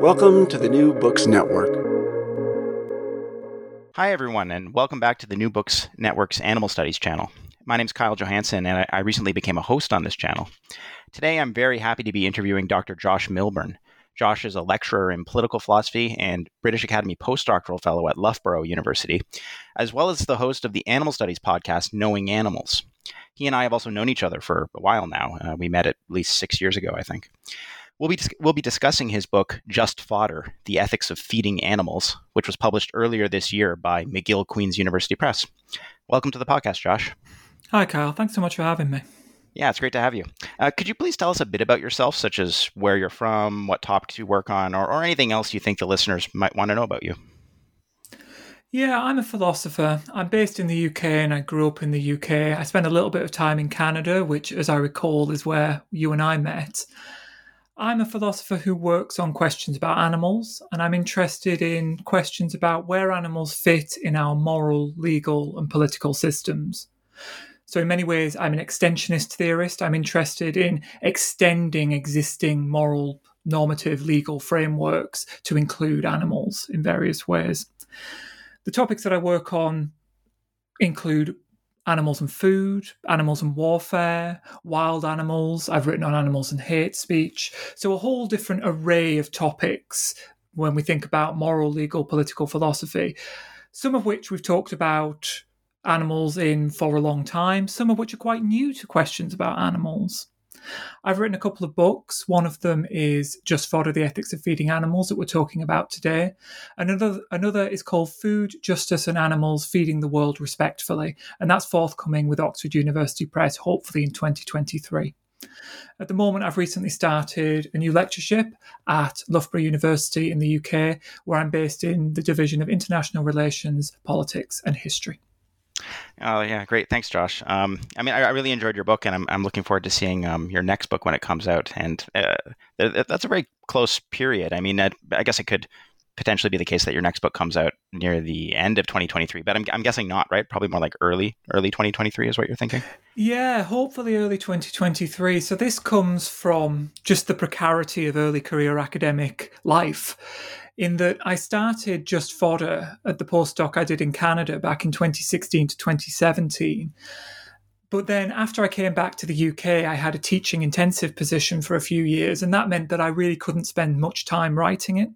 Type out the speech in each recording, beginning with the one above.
Welcome to the New Books Network. Hi, everyone, and welcome back to the New Books Network's Animal Studies channel. My name is Kyle Johannsen, and I recently became a host on this channel. Today, I'm very happy to be interviewing Dr. Josh Milburn. Josh is a lecturer in political philosophy and British Academy postdoctoral fellow at Loughborough University, as well as the host of the Animal Studies podcast, Knowing Animals. He and I have also known each other for a while now. Uh, we met at least six years ago, I think. We'll be, we'll be discussing his book, Just Fodder The Ethics of Feeding Animals, which was published earlier this year by McGill Queen's University Press. Welcome to the podcast, Josh. Hi, Kyle. Thanks so much for having me. Yeah, it's great to have you. Uh, could you please tell us a bit about yourself, such as where you're from, what topics you work on, or, or anything else you think the listeners might want to know about you? Yeah, I'm a philosopher. I'm based in the UK and I grew up in the UK. I spent a little bit of time in Canada, which, as I recall, is where you and I met. I'm a philosopher who works on questions about animals, and I'm interested in questions about where animals fit in our moral, legal, and political systems. So, in many ways, I'm an extensionist theorist. I'm interested in extending existing moral, normative, legal frameworks to include animals in various ways. The topics that I work on include animals and food, animals and warfare, wild animals. I've written on animals and hate speech. So, a whole different array of topics when we think about moral, legal, political philosophy, some of which we've talked about animals in for a long time, some of which are quite new to questions about animals. I've written a couple of books. One of them is Just Fodder the Ethics of Feeding Animals that we're talking about today. Another another is called Food, Justice and Animals Feeding the World Respectfully, and that's forthcoming with Oxford University Press hopefully in 2023. At the moment, I've recently started a new lectureship at Loughborough University in the UK, where I'm based in the Division of International Relations, Politics and History. Oh yeah, great. Thanks, Josh. Um, I mean, I, I, really enjoyed your book, and I'm, I'm looking forward to seeing um, your next book when it comes out. And uh, that's a very close period. I mean, I, I guess it could potentially be the case that your next book comes out near the end of 2023, but I'm, I'm guessing not, right? Probably more like early, early 2023 is what you're thinking. Yeah, hopefully early 2023. So this comes from just the precarity of early career academic life in that I started just fodder at the postdoc I did in Canada back in 2016 to 2017. But then after I came back to the UK, I had a teaching intensive position for a few years, and that meant that I really couldn't spend much time writing it.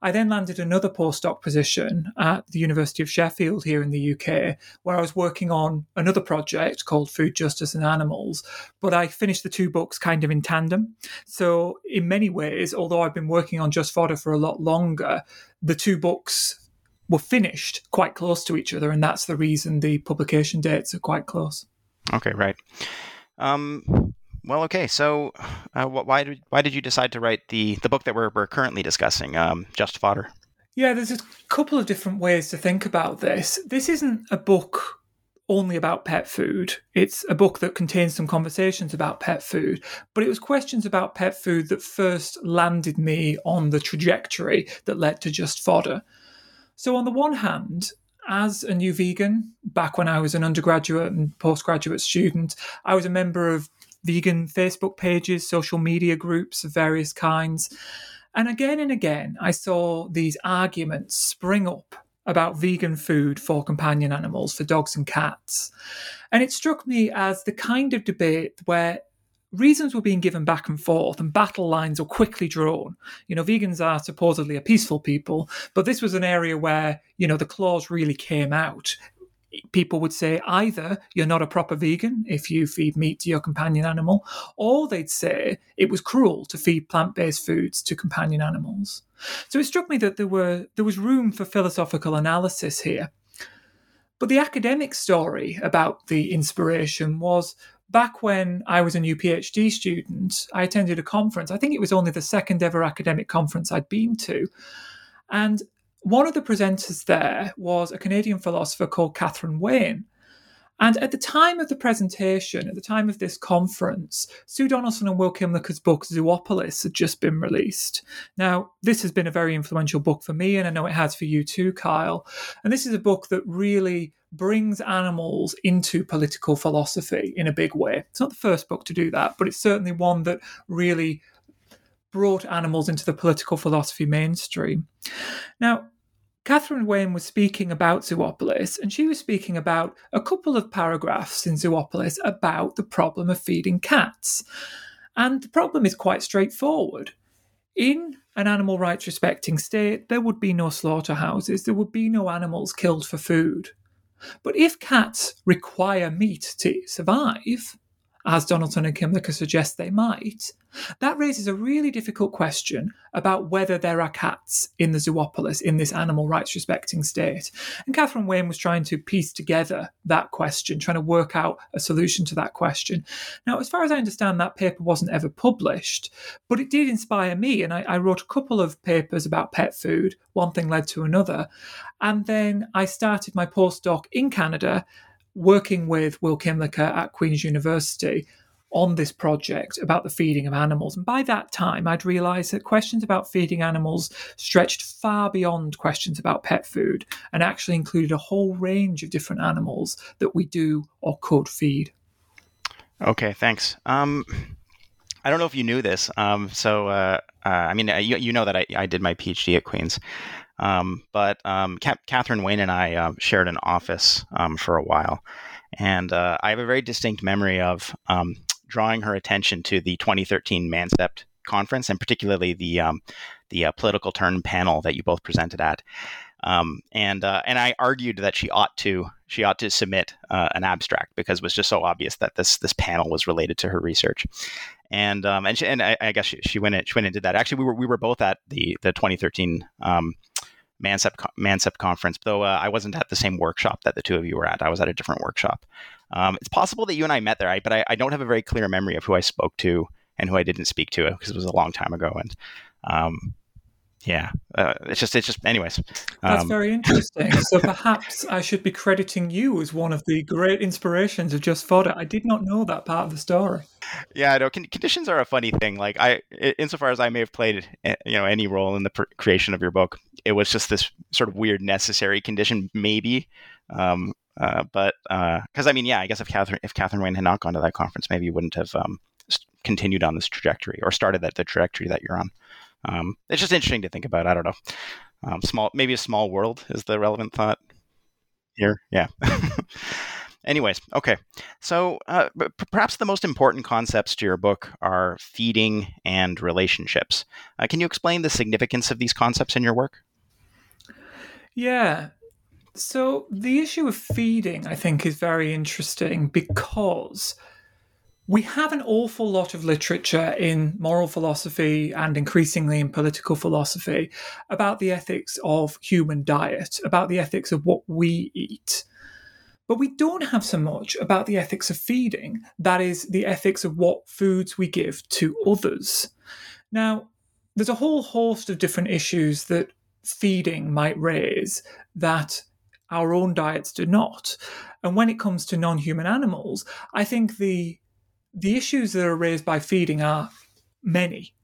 I then landed another postdoc position at the University of Sheffield here in the UK, where I was working on another project called Food Justice and Animals. But I finished the two books kind of in tandem. So, in many ways, although I've been working on Just Fodder for a lot longer, the two books were finished quite close to each other, and that's the reason the publication dates are quite close. Okay, right. Um, well, okay. So, uh, why did why did you decide to write the the book that we're we're currently discussing, um, Just Fodder? Yeah, there's a couple of different ways to think about this. This isn't a book only about pet food. It's a book that contains some conversations about pet food, but it was questions about pet food that first landed me on the trajectory that led to Just Fodder. So, on the one hand, as a new vegan, back when I was an undergraduate and postgraduate student, I was a member of vegan Facebook pages, social media groups of various kinds. And again and again, I saw these arguments spring up about vegan food for companion animals, for dogs and cats. And it struck me as the kind of debate where reasons were being given back and forth and battle lines were quickly drawn. You know, vegans are supposedly a peaceful people, but this was an area where, you know, the claws really came out people would say either you're not a proper vegan if you feed meat to your companion animal, or they'd say it was cruel to feed plant-based foods to companion animals. So it struck me that there were there was room for philosophical analysis here. But the academic story about the inspiration was back when I was a new PhD student, I attended a conference. I think it was only the second ever academic conference I'd been to. And one of the presenters there was a Canadian philosopher called Catherine Wayne. And at the time of the presentation, at the time of this conference, Sue Donaldson and Will Kymlicka's book Zoopolis had just been released. Now, this has been a very influential book for me, and I know it has for you too, Kyle. And this is a book that really brings animals into political philosophy in a big way. It's not the first book to do that, but it's certainly one that really brought animals into the political philosophy mainstream. Now, Catherine Wayne was speaking about Zoopolis, and she was speaking about a couple of paragraphs in Zoopolis about the problem of feeding cats. And the problem is quite straightforward. In an animal rights respecting state, there would be no slaughterhouses, there would be no animals killed for food. But if cats require meat to survive, as Donaldson and Kymlicka suggest they might, that raises a really difficult question about whether there are cats in the zoopolis in this animal rights respecting state. And Catherine Wayne was trying to piece together that question, trying to work out a solution to that question. Now, as far as I understand, that paper wasn't ever published, but it did inspire me. And I, I wrote a couple of papers about pet food. One thing led to another. And then I started my postdoc in Canada working with Will Kymlicka at Queen's University on this project about the feeding of animals. And by that time, I'd realised that questions about feeding animals stretched far beyond questions about pet food and actually included a whole range of different animals that we do or could feed. Okay, thanks. Um, I don't know if you knew this. Um, so, uh, uh, I mean, you, you know that I, I did my PhD at Queen's. Um, but um, Catherine Wayne and I uh, shared an office um, for a while. And uh, I have a very distinct memory of um, drawing her attention to the 2013 Mancept conference, and particularly the um, the uh, political turn panel that you both presented at. Um, and uh, and I argued that she ought to she ought to submit uh, an abstract because it was just so obvious that this this panel was related to her research. And um, and she, and I, I guess she, she, went in, she went and did that. Actually, we were we were both at the the 2013 um, Mancept conference, though uh, I wasn't at the same workshop that the two of you were at. I was at a different workshop. Um, it's possible that you and I met there, but I, I, don't have a very clear memory of who I spoke to and who I didn't speak to because it was a long time ago. And um, yeah, uh, it's just, it's just, anyways. That's um, very interesting. so perhaps I should be crediting you as one of the great inspirations of Just Fodder. I did not know that part of the story. Yeah, I know. Con- conditions are a funny thing. Like I, insofar as I may have played, eh, you know, any role in the pr- creation of your book, it was just this sort of weird necessary condition, maybe. Um, uh, but because uh, I mean, yeah, I guess if Catherine if Catherine Wayne had not gone to that conference, maybe you wouldn't have um, continued on this trajectory or started at the trajectory that you're on. Um, it's just interesting to think about. I don't know. Um, small, maybe a small world is the relevant thought here. Yeah. Anyways, okay. So uh, perhaps the most important concepts to your book are feeding and relationships. Uh, can you explain the significance of these concepts in your work? Yeah. So the issue of feeding, I think, is very interesting because we have an awful lot of literature in moral philosophy and increasingly in political philosophy about the ethics of human diet, about the ethics of what we eat. But we don't have so much about the ethics of feeding, that is, the ethics of what foods we give to others. Now, there's a whole host of different issues that feeding might raise that our own diets do not. And when it comes to non-human animals, I think the the issues that are raised by feeding are many.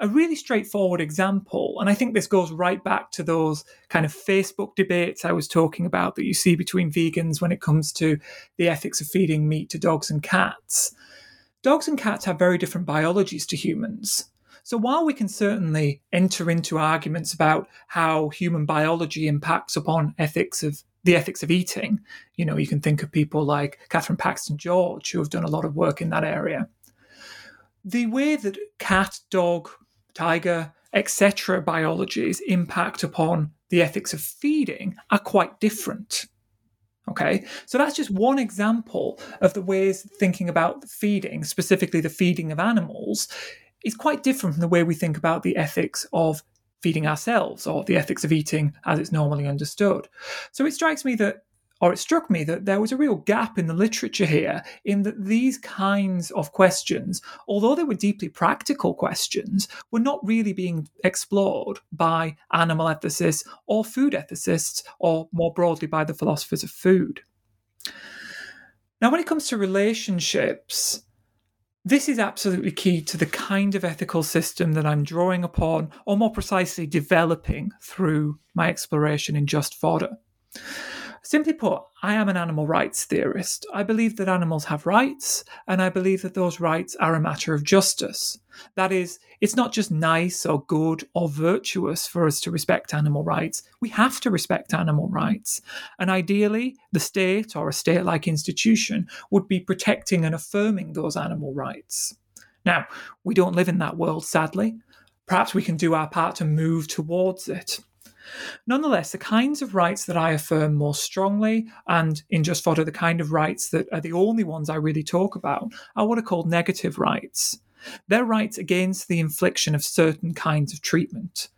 A really straightforward example, and I think this goes right back to those kind of Facebook debates I was talking about that you see between vegans when it comes to the ethics of feeding meat to dogs and cats. Dogs and cats have very different biologies to humans. So while we can certainly enter into arguments about how human biology impacts upon ethics of the ethics of eating, you know, you can think of people like Kathryn Paxton George who have done a lot of work in that area. The way that cat, dog, tiger, etc. biologies impact upon the ethics of feeding are quite different. Okay, so that's just one example of the ways thinking about feeding, specifically the feeding of animals, is quite different from the way we think about the ethics of feeding ourselves or the ethics of eating as it's normally understood. So it strikes me that, or it struck me that there was a real gap in the literature here in that these kinds of questions, although they were deeply practical questions, were not really being explored by animal ethicists or food ethicists or more broadly by the philosophers of food. Now, when it comes to relationships, this is absolutely key to the kind of ethical system that I'm drawing upon, or more precisely, developing through my exploration in Just Fodder. Simply put, I am an animal rights theorist. I believe that animals have rights, and I believe that those rights are a matter of justice. That is, it's not just nice or good or virtuous for us to respect animal rights. We have to respect animal rights. And ideally, the state or a state like institution would be protecting and affirming those animal rights. Now, we don't live in that world, sadly. Perhaps we can do our part to move towards it. Nonetheless, the kinds of rights that I affirm more strongly, and in Just Fodder, the kind of rights that are the only ones I really talk about, are what are called negative rights. They're rights against the infliction of certain kinds of treatment.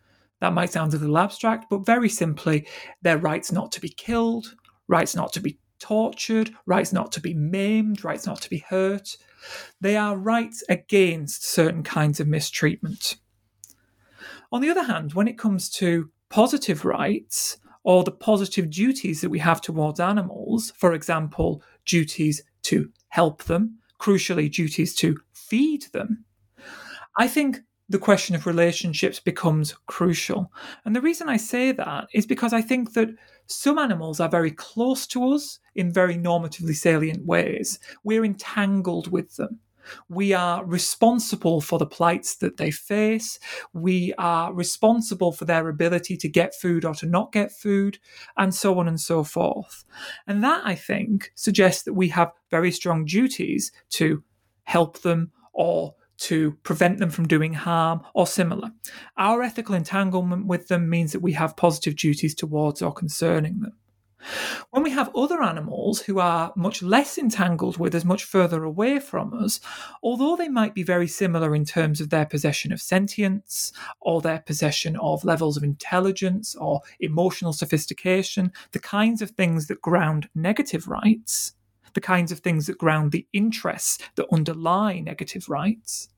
That might sound a little abstract, but very simply, they're rights not to be killed, rights not to be tortured, rights not to be maimed, rights not to be hurt. They are rights against certain kinds of mistreatment. On the other hand, when it comes to positive rights or the positive duties that we have towards animals, for example, duties to help them, crucially, duties to feed them, I think the question of relationships becomes crucial. And the reason I say that is because I think that some animals are very close to us in very normatively salient ways. We're entangled with them. We are responsible for the plights that they face. We are responsible for their ability to get food or to not get food, and so on and so forth. And that, I think, suggests that we have very strong duties to help them or to prevent them from doing harm or similar. Our ethical entanglement with them means that we have positive duties towards or concerning them. When we have other animals who are much less entangled with us, much further away from us, although they might be very similar in terms of their possession of sentience or their possession of levels of intelligence or emotional sophistication, the kinds of things that ground negative rights, the kinds of things that ground the interests that underlie negative rights,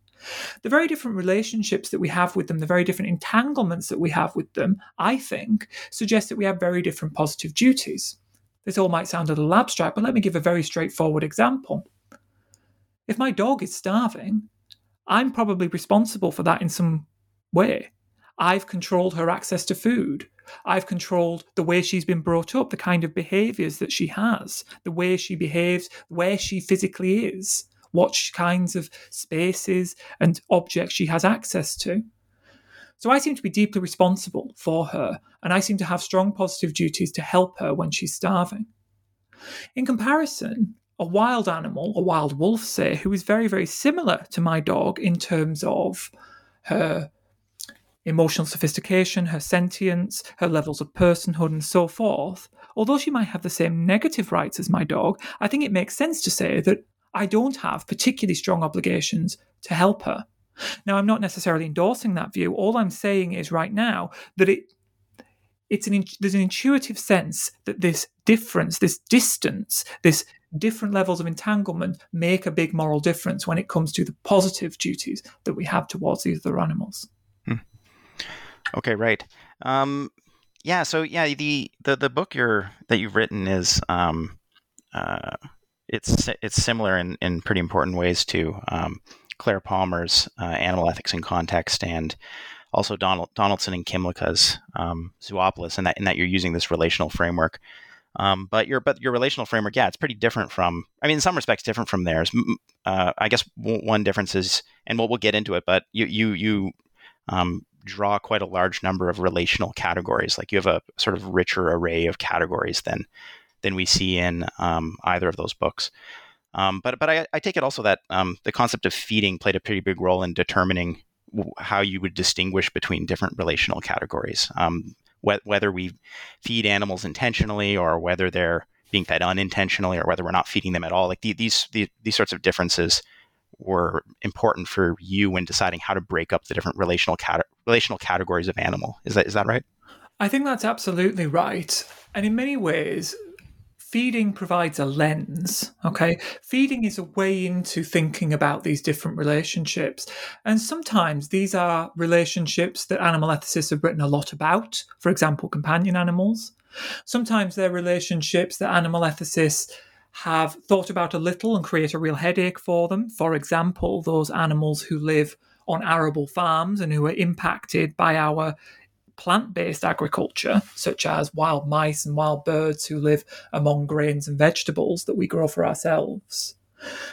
the very different relationships that we have with them, the very different entanglements that we have with them, I think, suggest that we have very different positive duties. This all might sound a little abstract, but let me give a very straightforward example. If my dog is starving, I'm probably responsible for that in some way. I've controlled her access to food. I've controlled the way she's been brought up, the kind of behaviors that she has, the way she behaves, where she physically is what kinds of spaces and objects she has access to. So I seem to be deeply responsible for her, and I seem to have strong positive duties to help her when she's starving. In comparison, a wild animal, a wild wolf, say, who is very, very similar to my dog in terms of her emotional sophistication, her sentience, her levels of personhood, and so forth, although she might have the same negative rights as my dog, I think it makes sense to say that I don't have particularly strong obligations to help her. Now, I'm not necessarily endorsing that view. All I'm saying is right now that it it's an there's an intuitive sense that this difference, this distance, this different levels of entanglement make a big moral difference when it comes to the positive duties that we have towards these other animals. Hmm. Okay, right. Um, yeah. So yeah, the, the the book you're that you've written is um, uh, it's it's similar in, in pretty important ways to um, Clare Palmer's uh, Animal Ethics in Context and also Donald, Donaldson and Kymlicka's um, Zoopolis, and that in that you're using this relational framework. Um, but your but your relational framework, yeah, it's pretty different from. I mean, in some respects, different from theirs. Uh, I guess one difference is, and we'll we'll get into it, but you you you um, draw quite a large number of relational categories. Like you have a sort of richer array of categories than than we see in um, either of those books. Um, but but I, I, take it also that um, the concept of feeding played a pretty big role in determining how you would distinguish between different relational categories. Um, wh- whether we feed animals intentionally or whether they're being fed unintentionally or whether we're not feeding them at all. Like the, these, the, these sorts of differences were important for you when deciding how to break up the different relational relational categories of animal. Is that is that right? I think that's absolutely right. And in many ways, feeding provides a lens. Okay. Feeding is a way into thinking about these different relationships. And sometimes these are relationships that animal ethicists have written a lot about, for example, companion animals. Sometimes they're relationships that animal ethicists have thought about a little and create a real headache for them. For example, those animals who live on arable farms and who are impacted by our plant based agriculture, such as wild mice and wild birds who live among grains and vegetables that we grow for ourselves.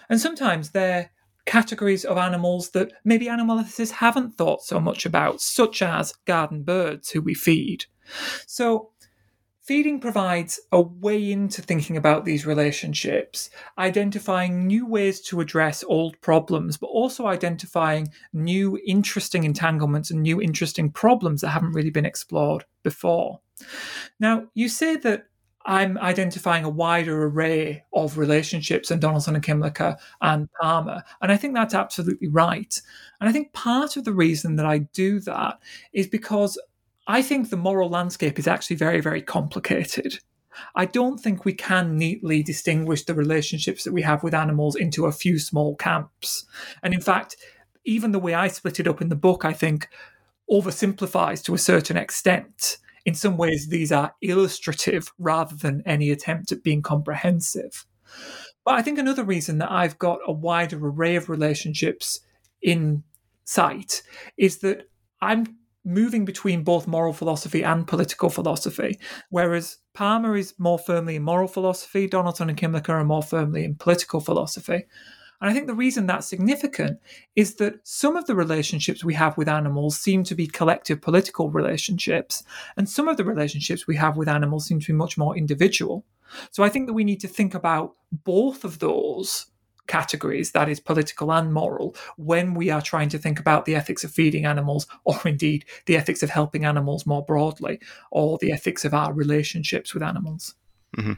And sometimes they're categories of animals that maybe animal ethicists haven't thought so much about, such as garden birds who we feed. So Feeding provides a way into thinking about these relationships, identifying new ways to address old problems, but also identifying new interesting entanglements and new interesting problems that haven't really been explored before. Now, you say that I'm identifying a wider array of relationships in Donaldson and Kymlicka and Palmer. And I think that's absolutely right. And I think part of the reason that I do that is because I think the moral landscape is actually very, very complicated. I don't think we can neatly distinguish the relationships that we have with animals into a few small camps. And in fact, even the way I split it up in the book, I think, oversimplifies to a certain extent. In some ways, these are illustrative rather than any attempt at being comprehensive. But I think another reason that I've got a wider array of relationships in sight is that I'm moving between both moral philosophy and political philosophy, whereas Palmer is more firmly in moral philosophy, Donaldson and Kymlicka are more firmly in political philosophy. And I think the reason that's significant is that some of the relationships we have with animals seem to be collective political relationships, and some of the relationships we have with animals seem to be much more individual. So I think that we need to think about both of those categories, that is political and moral, when we are trying to think about the ethics of feeding animals, or indeed the ethics of helping animals more broadly, or the ethics of our relationships with animals. Mm-hmm.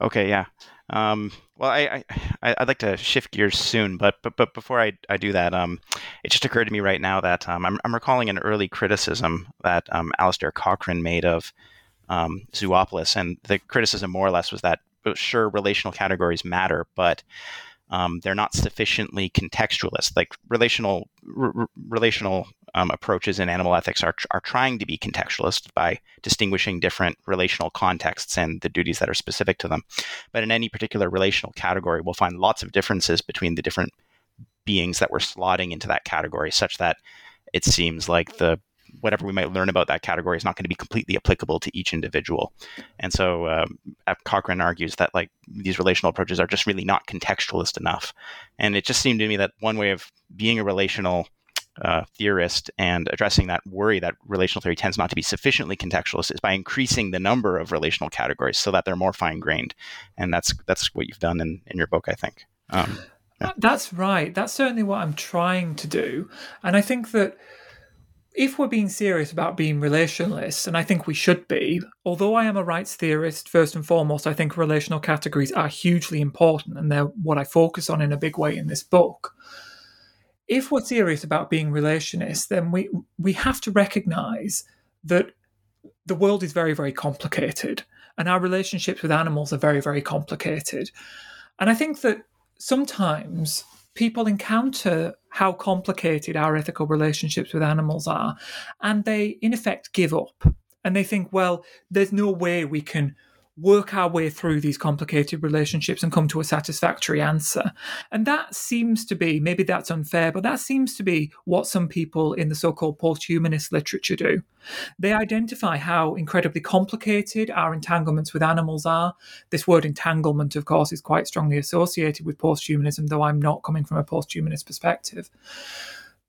Okay, yeah. Um, well, I, I would like to shift gears soon, but but but before I, I do that, um, it just occurred to me right now that um, I'm I'm recalling an early criticism that um, Alasdair Cochrane made of um, Zoopolis, and the criticism more or less was that sure relational categories matter, but um, they're not sufficiently contextualist. Like relational r- relational um, approaches in animal ethics are, are trying to be contextualist by distinguishing different relational contexts and the duties that are specific to them. But in any particular relational category, we'll find lots of differences between the different beings that we're slotting into that category, such that it seems like the whatever we might learn about that category is not going to be completely applicable to each individual. And so um, Cochrane argues that like these relational approaches are just really not contextualist enough. And it just seemed to me that one way of being a relational uh, theorist and addressing that worry that relational theory tends not to be sufficiently contextualist is by increasing the number of relational categories so that they're more fine grained. And that's that's what you've done in, in your book, I think. Um, yeah. That's right. That's certainly what I'm trying to do. And I think that if we're being serious about being relationalists, and I think we should be, although I am a rights theorist, first and foremost, I think relational categories are hugely important and they're what I focus on in a big way in this book. If we're serious about being relationists, then we, we have to recognize that the world is very, very complicated and our relationships with animals are very, very complicated. And I think that sometimes people encounter how complicated our ethical relationships with animals are, and they, in effect, give up. And they think, well, there's no way we can work our way through these complicated relationships and come to a satisfactory answer. And that seems to be, maybe that's unfair, but that seems to be what some people in the so called post humanist literature do. They identify how incredibly complicated our entanglements with animals are. This word entanglement, of course, is quite strongly associated with post humanism, though I'm not coming from a post humanist perspective.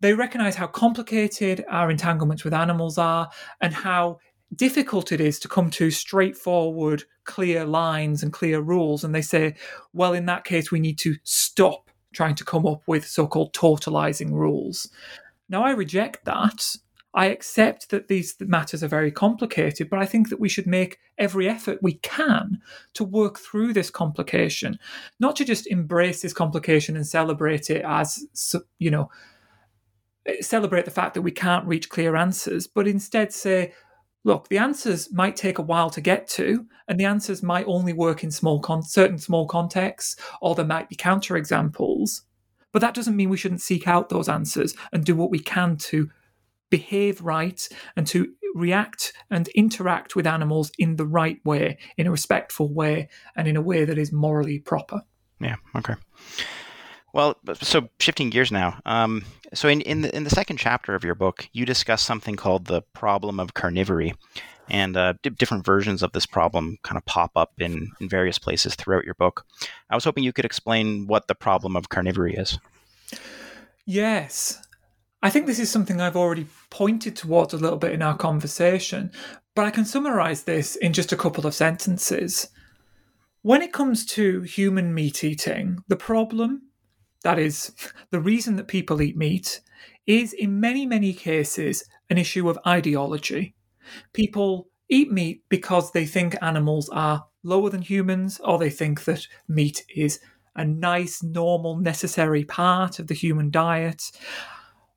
They recognize how complicated our entanglements with animals are and how difficult it is to come to straightforward, clear lines and clear rules. And they say, well, in that case, we need to stop trying to come up with so called totalizing rules. Now, I reject that. I accept that these matters are very complicated, but I think that we should make every effort we can to work through this complication, not to just embrace this complication and celebrate it as, you know, eh, celebrate the fact that we can't reach clear answers, but instead say, look, the answers might take a while to get to, and the answers might only work in small con- certain small contexts, or there might be counterexamples. But that doesn't mean we shouldn't seek out those answers and do what we can to behave right and to react and interact with animals in the right way, in a respectful way, and in a way that is morally proper. Yeah. Okay. Well, so shifting gears now. Um, so in, in the in the second chapter of your book, you discuss something called the problem of carnivory, and uh, d- different versions of this problem kind of pop up in, in various places throughout your book. I was hoping you could explain what the problem of carnivory is. Yes, I think this is something I've already pointed towards a little bit in our conversation, but I can summarize this in just a couple of sentences. When it comes to human meat eating, the problem that is, the reason that people eat meat is in many, many cases an issue of ideology. People eat meat because they think animals are lower than humans, or they think that meat is a nice, normal, necessary part of the human diet,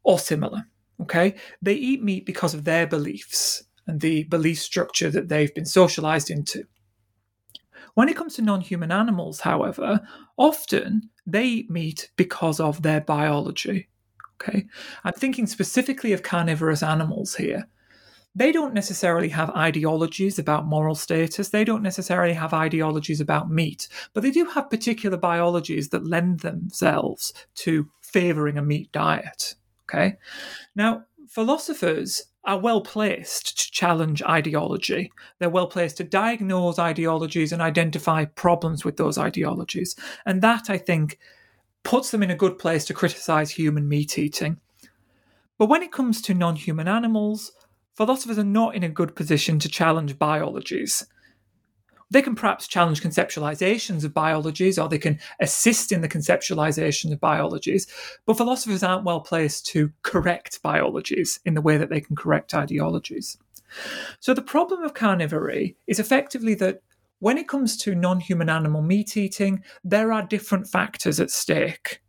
or similar. Okay? They eat meat because of their beliefs and the belief structure that they've been socialized into. When it comes to non human animals, however, often they eat meat because of their biology. Okay. I'm thinking specifically of carnivorous animals here. They don't necessarily have ideologies about moral status. They don't necessarily have ideologies about meat, but they do have particular biologies that lend themselves to favoring a meat diet. Okay. Now, philosophers are well placed to challenge ideology. They're well placed to diagnose ideologies and identify problems with those ideologies. And that, I think, puts them in a good place to criticize human meat eating. But when it comes to non human animals, philosophers are not in a good position to challenge biologies. They can perhaps challenge conceptualizations of biologies or they can assist in the conceptualization of biologies, but philosophers aren't well placed to correct biologies in the way that they can correct ideologies. So the problem of carnivory is effectively that when it comes to non human animal meat eating, there are different factors at stake.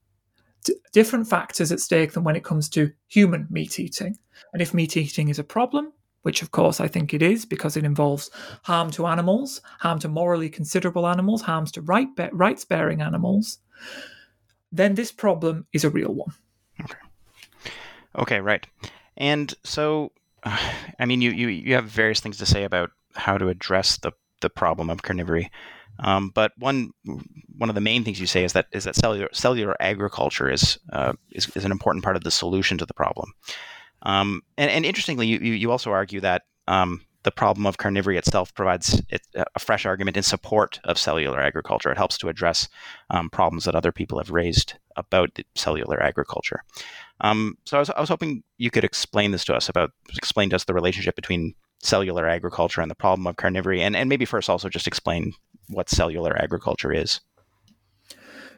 D- different factors at stake than when it comes to human meat eating. And if meat eating is a problem, which of course I think it is because it involves harm to animals, harm to morally considerable animals, harms to right rights bearing animals, then this problem is a real one. Okay. Okay, right. And so, I mean, you, you, you have various things to say about how to address the, the problem of carnivory. Um, but one one of the main things you say is that is that cellular cellular agriculture is, uh, is is an important part of the solution to the problem. Um, and, and, interestingly, you, you also argue that um, the problem of carnivory itself provides it, a fresh argument in support of cellular agriculture. It helps to address um, problems that other people have raised about cellular agriculture. Um, so I was, I was hoping you could explain this to us about explain to us the relationship between cellular agriculture and the problem of carnivory, and, and maybe first also just explain what cellular agriculture is.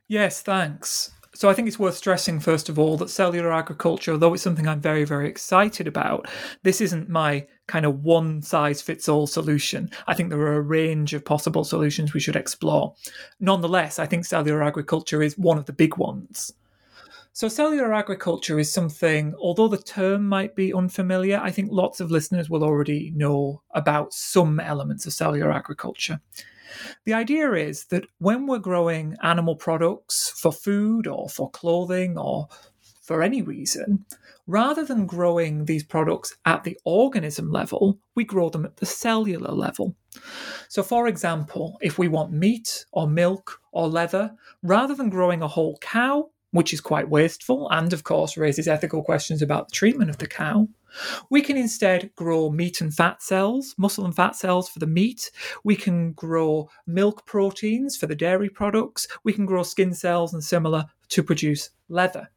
Yes, thanks. So I think it's worth stressing, first of all, that cellular agriculture, although it's something I'm very, very excited about, this isn't my kind of one size fits all solution. I think there are a range of possible solutions we should explore. Nonetheless, I think cellular agriculture is one of the big ones. So, cellular agriculture is something, although the term might be unfamiliar, I think lots of listeners will already know about some elements of cellular agriculture. The idea is that when we're growing animal products for food or for clothing or for any reason, rather than growing these products at the organism level, we grow them at the cellular level. So, for example, if we want meat or milk or leather, rather than growing a whole cow, which is quite wasteful and, of course, raises ethical questions about the treatment of the cow, we can instead grow meat and fat cells, muscle and fat cells for the meat. We can grow milk proteins for the dairy products. We can grow skin cells and similar to produce leather.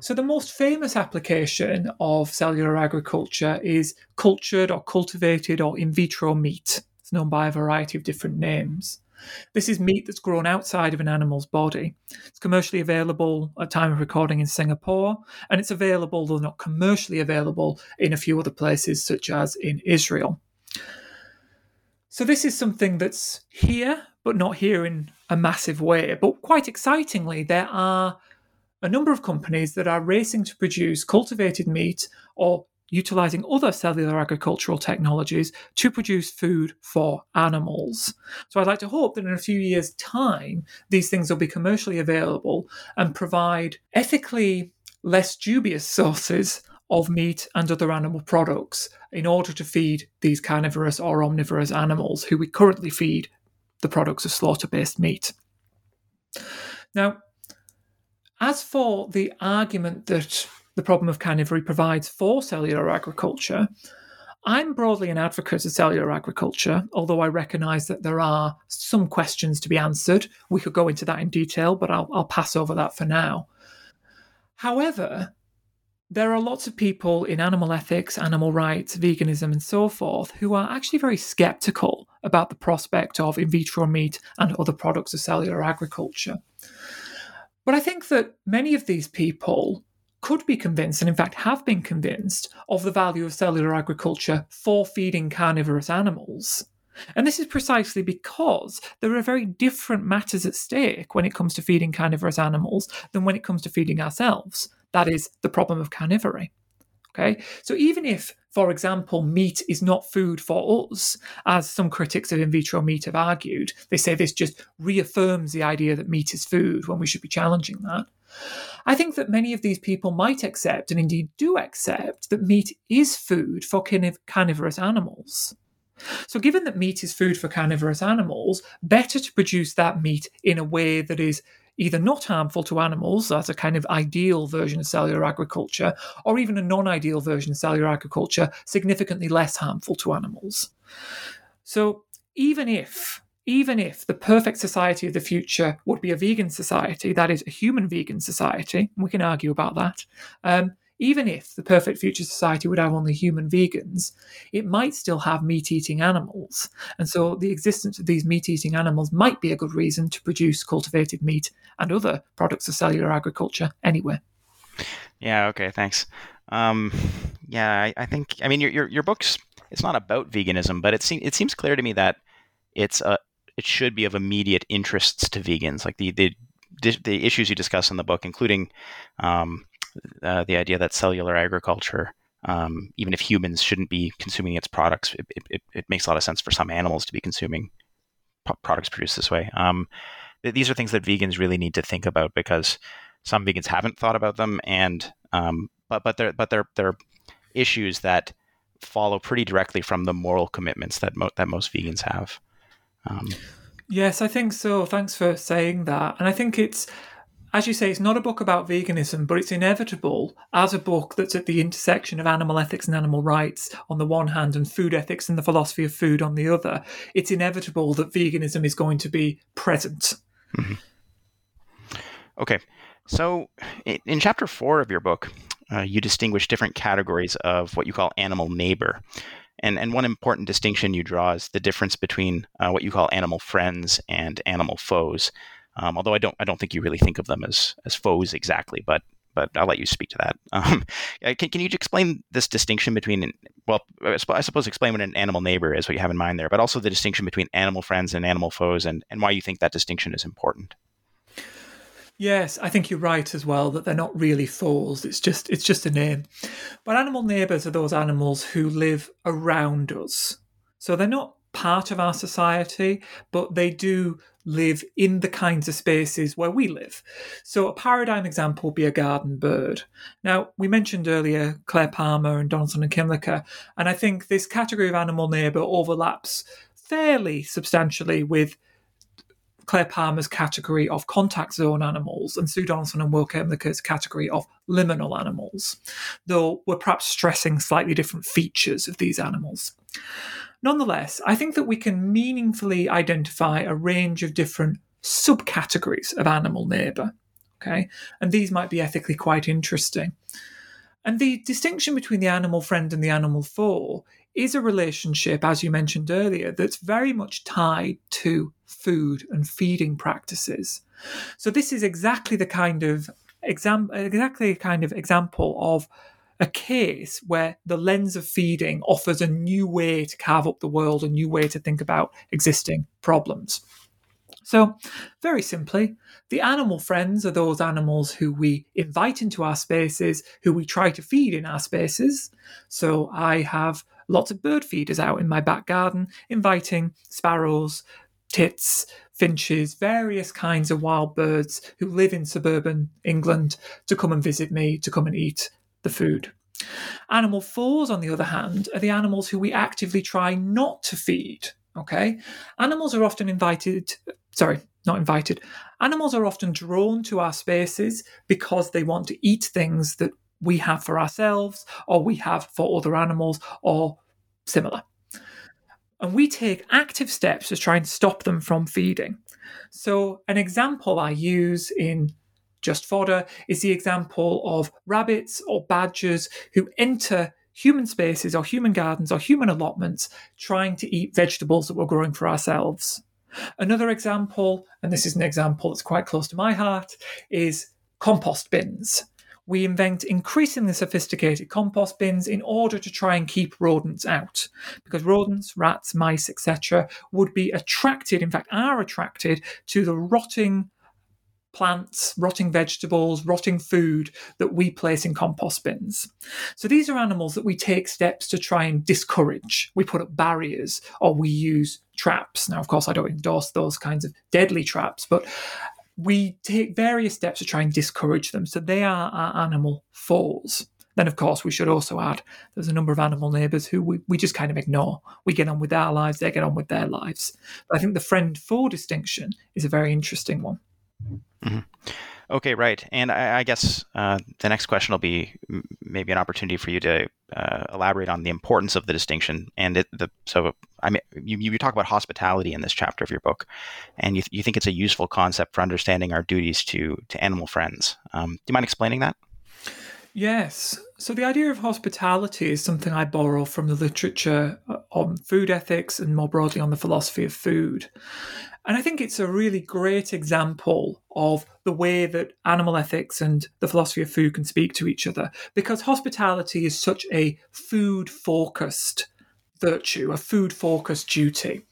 So, the most famous application of cellular agriculture is cultured or cultivated or in vitro meat. It's known by a variety of different names. This is meat that's grown outside of an animal's body. It's commercially available at time of recording in Singapore, and it's available, though not commercially available, in a few other places, such as in Israel. So this is something that's here, but not here in a massive way. But quite excitingly, there are a number of companies that are racing to produce cultivated meat or utilizing other cellular agricultural technologies to produce food for animals. So I'd like to hope that in a few years' time, these things will be commercially available and provide ethically less dubious sources of meat and other animal products in order to feed these carnivorous or omnivorous animals who we currently feed the products of slaughter based meat. Now, as for the argument that the problem of carnivory provides for cellular agriculture. I'm broadly an advocate of cellular agriculture, although I recognise that there are some questions to be answered. We could go into that in detail, but I'll, I'll pass over that for now. However, there are lots of people in animal ethics, animal rights, veganism, and so forth who are actually very skeptical about the prospect of in vitro meat and other products of cellular agriculture. But I think that many of these people could be convinced, and in fact have been convinced, of the value of cellular agriculture for feeding carnivorous animals. And this is precisely because there are very different matters at stake when it comes to feeding carnivorous animals than when it comes to feeding ourselves. That is the problem of carnivory. Okay, so even if, for example, meat is not food for us, as some critics of in vitro meat have argued, they say this just reaffirms the idea that meat is food when we should be challenging that. I think that many of these people might accept, and indeed do accept, that meat is food for carnivorous animals. So, given that meat is food for carnivorous animals, better to produce that meat in a way that is either not harmful to animals, as a kind of ideal version of cellular agriculture, or even a non ideal version of cellular agriculture, significantly less harmful to animals. So, even if even if the perfect society of the future would be a vegan society, that is, a human vegan society, we can argue about that, um, even if the perfect future society would have only human vegans, it might still have meat eating animals. And so the existence of these meat eating animals might be a good reason to produce cultivated meat and other products of cellular agriculture anyway. Yeah, okay, thanks. Um, yeah, I, I, think, I mean, your, your, your book's, it's not about veganism, but it, it seems clear to me that it's a, it should be of immediate interests to vegans, like the the the issues you discuss in the book, including um, uh, the idea that cellular agriculture, um, even if humans shouldn't be consuming its products, it, it, it, makes a lot of sense for some animals to be consuming products produced this way. Um, these are things that vegans really need to think about because some vegans haven't thought about them, and um, but but they're but they're they're issues that follow pretty directly from the moral commitments that mo- that most vegans have. Um, yes, I think so. Thanks for saying that. And I think it's, as you say, it's not a book about veganism, but it's inevitable as a book that's at the intersection of animal ethics and animal rights on the one hand and food ethics and the philosophy of food on the other. It's inevitable that veganism is going to be present. Mm-hmm. Okay. So, in chapter four of your book, uh, you distinguish different categories of what you call animal neighbor. And, and one important distinction you draw is the difference between uh, what you call animal friends and animal foes. Um, although I don't, I don't think you really think of them as, as foes exactly, but, but I'll let you speak to that. Um, can, can you explain this distinction between, well, I suppose explain what an animal neighbor is, what you have in mind there, but also the distinction between animal friends and animal foes and, and why you think that distinction is important? Yes, I think you're right as well that they're not really foes. It's just it's just a name. But animal neighbours are those animals who live around us. So they're not part of our society, but they do live in the kinds of spaces where we live. So a paradigm example would be a garden bird. Now, we mentioned earlier Clare Palmer and Donaldson and Kymlicka, and I think this category of animal neighbour overlaps fairly substantially with Clare Palmer's category of contact zone animals and Sue Donaldson and Will Kymlicka's category of liminal animals, though we're perhaps stressing slightly different features of these animals. Nonetheless, I think that we can meaningfully identify a range of different subcategories of animal neighbour. Okay, and these might be ethically quite interesting. And the distinction between the animal friend and the animal foe is a relationship, as you mentioned earlier, that's very much tied to food and feeding practices. So this is exactly the kind of exam- exactly the kind of example of a case where the lens of feeding offers a new way to carve up the world, a new way to think about existing problems. So, very simply, the animal friends are those animals who we invite into our spaces, who we try to feed in our spaces. So, I have lots of bird feeders out in my back garden, inviting sparrows, tits, finches, various kinds of wild birds who live in suburban England to come and visit me, to come and eat the food. Animal foes, on the other hand, are the animals who we actively try not to feed. Okay? Animals are often invited sorry, not invited. Animals are often drawn to our spaces because they want to eat things that we have for ourselves or we have for other animals or similar. And we take active steps to try and stop them from feeding. So, an example I use in Just Fodder is the example of rabbits or badgers who enter human spaces or human gardens or human allotments trying to eat vegetables that we're growing for ourselves. Another example, and this is an example that's quite close to my heart, is compost bins. We invent increasingly sophisticated compost bins in order to try and keep rodents out. Because rodents, rats, mice, etc., would be attracted, in fact, are attracted to the rotting plants, rotting vegetables, rotting food that we place in compost bins. So these are animals that we take steps to try and discourage. We put up barriers or we use traps. Now, of course, I don't endorse those kinds of deadly traps, but we take various steps to try and discourage them. So they are our animal foes. Then, of course, we should also add there's a number of animal neighbours who we, we just kind of ignore. We get on with our lives, they get on with their lives. But I think the friend foe distinction is a very interesting one. Mm-hmm. Okay, right. And I, I guess uh, the next question will be maybe an opportunity for you to uh, elaborate on the importance of the distinction. And it, the so I mean, you, you talk about hospitality in this chapter of your book, and you, you think it's a useful concept for understanding our duties to to animal friends. Um, do you mind explaining that? Yes. So the idea of hospitality is something I borrow from the literature uh, on food ethics and more broadly on the philosophy of food. And I think it's a really great example of the way that animal ethics and the philosophy of food can speak to each other because hospitality is such a food focused virtue, a food focused duty.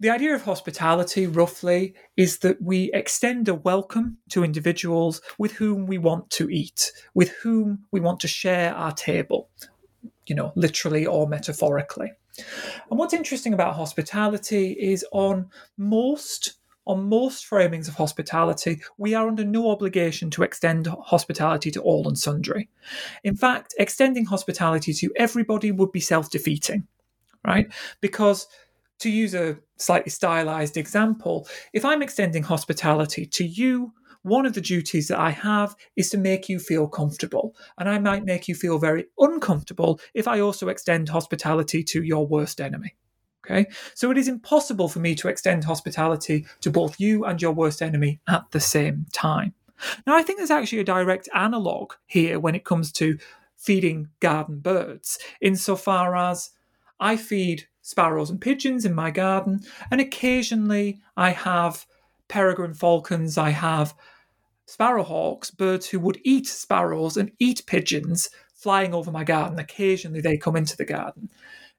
The idea of hospitality, roughly, is that we extend a welcome to individuals with whom we want to eat, with whom we want to share our table, you know, literally or metaphorically. And what's interesting about hospitality is on most on most framings of hospitality, we are under no obligation to extend hospitality to all and sundry. In fact, extending hospitality to everybody would be self defeating, right? Because to use a slightly stylized example, if I'm extending hospitality to you, one of the duties that I have is to make you feel comfortable. And I might make you feel very uncomfortable if I also extend hospitality to your worst enemy. Okay. So it is impossible for me to extend hospitality to both you and your worst enemy at the same time. Now, I think there's actually a direct analog here when it comes to feeding garden birds, insofar as I feed sparrows and pigeons in my garden, and occasionally I have peregrine falcons, I have sparrowhawks, birds who would eat sparrows and eat pigeons flying over my garden. Occasionally they come into the garden.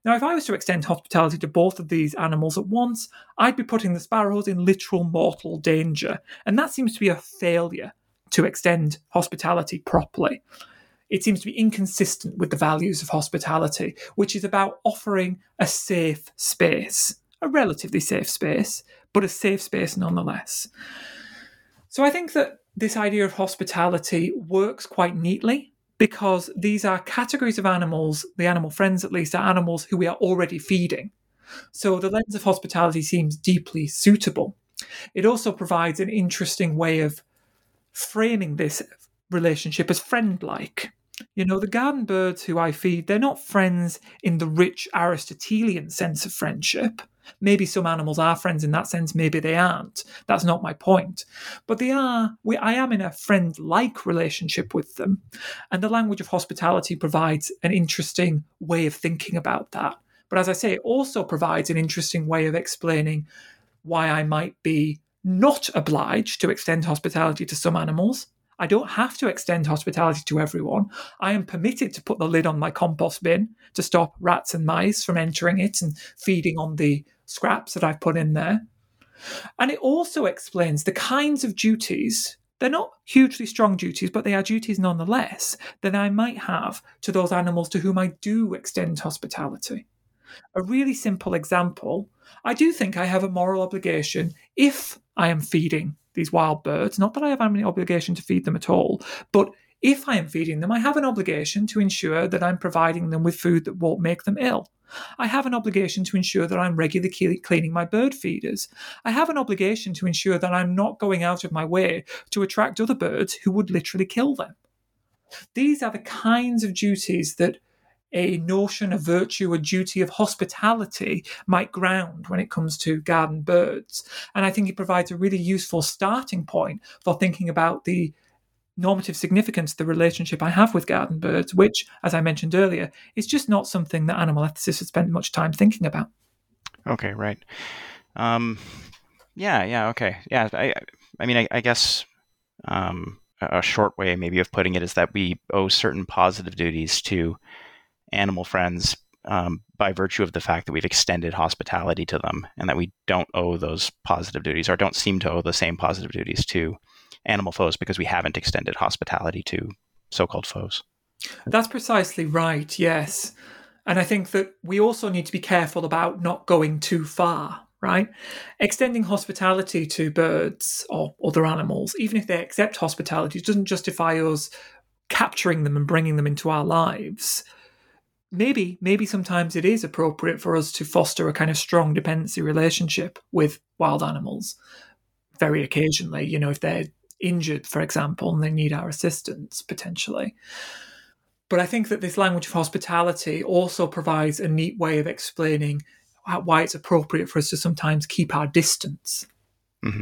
Now, if I was to extend hospitality to both of these animals at once, I'd be putting the sparrows in literal mortal danger. And that seems to be a failure to extend hospitality properly. It seems to be inconsistent with the values of hospitality, which is about offering a safe space, a relatively safe space, but a safe space nonetheless. So I think that this idea of hospitality works quite neatly because these are categories of animals, the animal friends at least, are animals who we are already feeding. So the lens of hospitality seems deeply suitable. It also provides an interesting way of framing this relationship as friend like. You know, the garden birds who I feed, they're not friends in the rich Aristotelian sense of friendship. Maybe some animals are friends in that sense, maybe they aren't. That's not my point. But they are, we, I am in a friend like relationship with them. And the language of hospitality provides an interesting way of thinking about that. But as I say, it also provides an interesting way of explaining why I might be not obliged to extend hospitality to some animals. I don't have to extend hospitality to everyone. I am permitted to put the lid on my compost bin to stop rats and mice from entering it and feeding on the scraps that I've put in there. And it also explains the kinds of duties, they're not hugely strong duties, but they are duties nonetheless, that I might have to those animals to whom I do extend hospitality. A really simple example I do think I have a moral obligation if I am feeding these wild birds, not that I have any obligation to feed them at all, but if I am feeding them, I have an obligation to ensure that I'm providing them with food that won't make them ill. I have an obligation to ensure that I'm regularly cleaning my bird feeders. I have an obligation to ensure that I'm not going out of my way to attract other birds who would literally kill them. These are the kinds of duties that a notion of virtue, a duty of hospitality might ground when it comes to garden birds. And I think it provides a really useful starting point for thinking about the normative significance the relationship I have with garden birds, which, as I mentioned earlier, is just not something that animal ethicists have spent much time thinking about. Okay, right. Um, yeah, yeah, okay, yeah. I, I mean, I, I guess um, a short way, maybe, of putting it is that we owe certain positive duties to animal friends um, by virtue of the fact that we've extended hospitality to them, and that we don't owe those positive duties, or don't seem to owe the same positive duties to animal foes because we haven't extended hospitality to so-called foes. That's precisely right. Yes. And I think that we also need to be careful about not going too far, right? Extending hospitality to birds or other animals, even if they accept hospitality, doesn't justify us capturing them and bringing them into our lives. Maybe, maybe sometimes it is appropriate for us to foster a kind of strong dependency relationship with wild animals. Very occasionally, you know, if they're injured, for example, and they need our assistance potentially. But I think that this language of hospitality also provides a neat way of explaining why it's appropriate for us to sometimes keep our distance. Mm-hmm.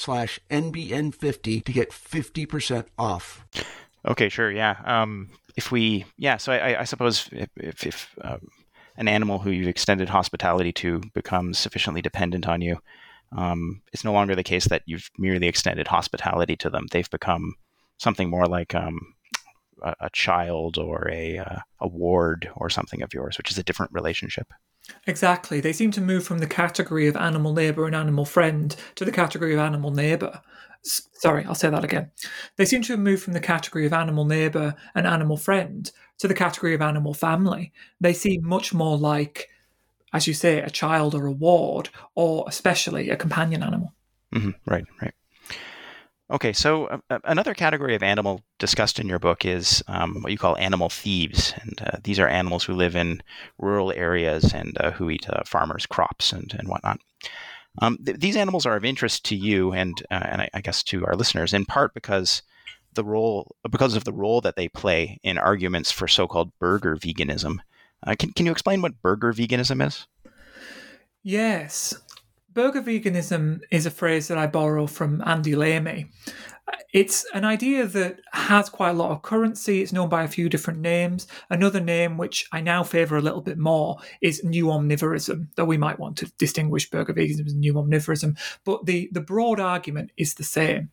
slash NBN50 to get 50% off. Okay, sure. Yeah. Um, if we, yeah, so I, I suppose if, if, if um, an animal who you've extended hospitality to becomes sufficiently dependent on you, um, it's no longer the case that you've merely extended hospitality to them. They've become something more like um, a, a, child or a, uh, a ward or something of yours, which is a different relationship. Exactly. They seem to move from the category of animal neighbor and animal friend to the category of animal neighbor. Sorry, I'll say that again. They seem to have moved from the category of animal neighbor and animal friend to the category of animal family. They seem much more like, as you say, a child or a ward, or especially a companion animal. Mm-hmm. Right, right. Okay, so uh, uh, another category of animal discussed in your book is um, what you call animal thieves, and uh, these are animals who live in rural areas and uh, who eat uh, farmers' crops and, and whatnot. Um, th- these animals are of interest to you and uh, and I, I, guess to our listeners in part because the role because of the role that they play in arguments for so-called burger veganism. can can you explain what burger veganism is? Yes, burger veganism is a phrase that I borrow from Andy Lamey. It's an idea that has quite a lot of currency. It's known by a few different names. Another name, which I now favour a little bit more, is new omnivorism, though we might want to distinguish burger veganism as new omnivorism. But the, the broad argument is the same.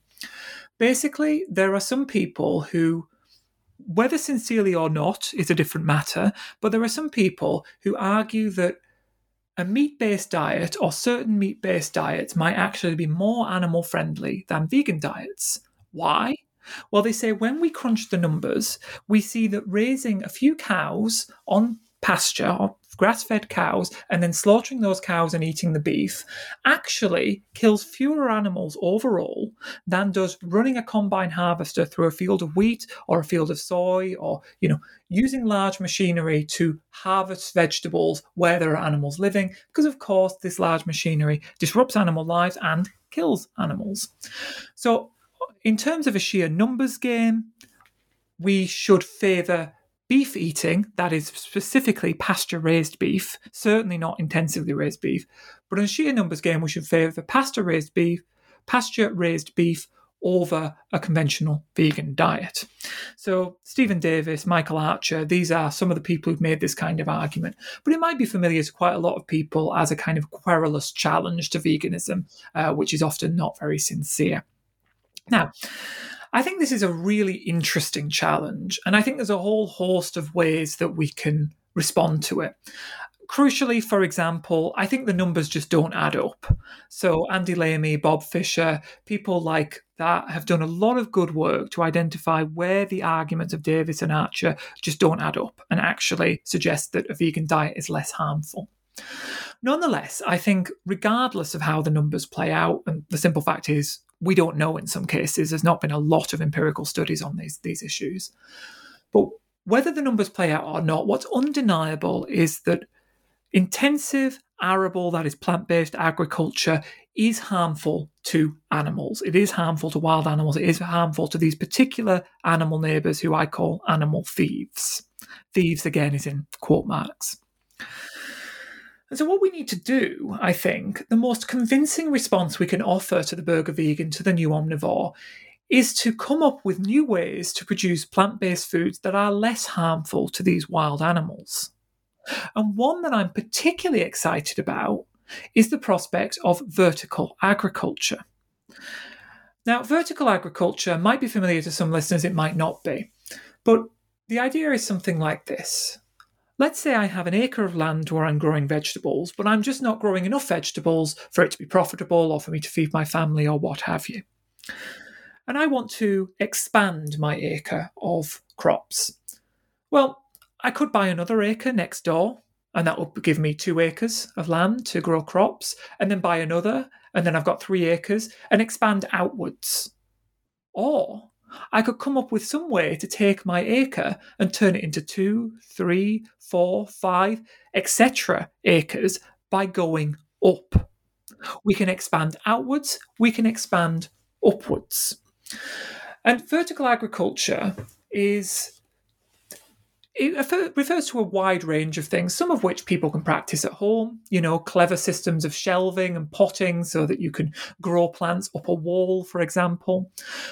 Basically, there are some people who whether sincerely or not is a different matter, but there are some people who argue that a meat based diet or certain meat based diets might actually be more animal friendly than vegan diets. Why? Well, they say when we crunch the numbers, we see that raising a few cows on pasture or grass fed cows and then slaughtering those cows and eating the beef actually kills fewer animals overall than does running a combine harvester through a field of wheat or a field of soy or, you know, using large machinery to harvest vegetables where there are animals living, because of course this large machinery disrupts animal lives and kills animals. So, in terms of a sheer numbers game, we should favour beef eating, that is specifically pasture raised beef, certainly not intensively raised beef, but in sheer numbers game, we should favour pasture raised beef, pasture raised beef over a conventional vegan diet. So, Stephen Davis, Michael Archer, these are some of the people who've made this kind of argument. But it might be familiar to quite a lot of people as a kind of querulous challenge to veganism, uh, which is often not very sincere. Now, I think this is a really interesting challenge, and I think there's a whole host of ways that we can respond to it. Crucially, for example, I think the numbers just don't add up. So, Andy Lamey, Bob Fischer, people like that have done a lot of good work to identify where the arguments of Davis and Archer just don't add up and actually suggest that a vegan diet is less harmful. Nonetheless, I think, regardless of how the numbers play out, and the simple fact is we don't know in some cases. There's not been a lot of empirical studies on these, these issues. But whether the numbers play out or not, what's undeniable is that intensive arable, that is plant based agriculture, is harmful to animals. It is harmful to wild animals. It is harmful to these particular animal neighbours who I call animal thieves. Thieves, again, is in quote marks. And so, what we need to do, I think, the most convincing response we can offer to the burger vegan, to the new omnivore, is to come up with new ways to produce plant based foods that are less harmful to these wild animals. And one that I'm particularly excited about is the prospect of vertical agriculture. Now, vertical agriculture might be familiar to some listeners, it might not be. But the idea is something like this Let's say I have an acre of land where I'm growing vegetables, but I'm just not growing enough vegetables for it to be profitable or for me to feed my family or what have you. And I want to expand my acre of crops. Well, I could buy another acre next door, and that would give me two acres of land to grow crops, and then buy another, and then I've got three acres, and expand outwards. Or I could come up with some way to take my acre and turn it into two, three, four, five, etc. acres by going up. We can expand outwards, we can expand upwards. And vertical agriculture is it refers to a wide range of things, some of which people can practice at home. You know, clever systems of shelving and potting so that you can grow plants up a wall, for example.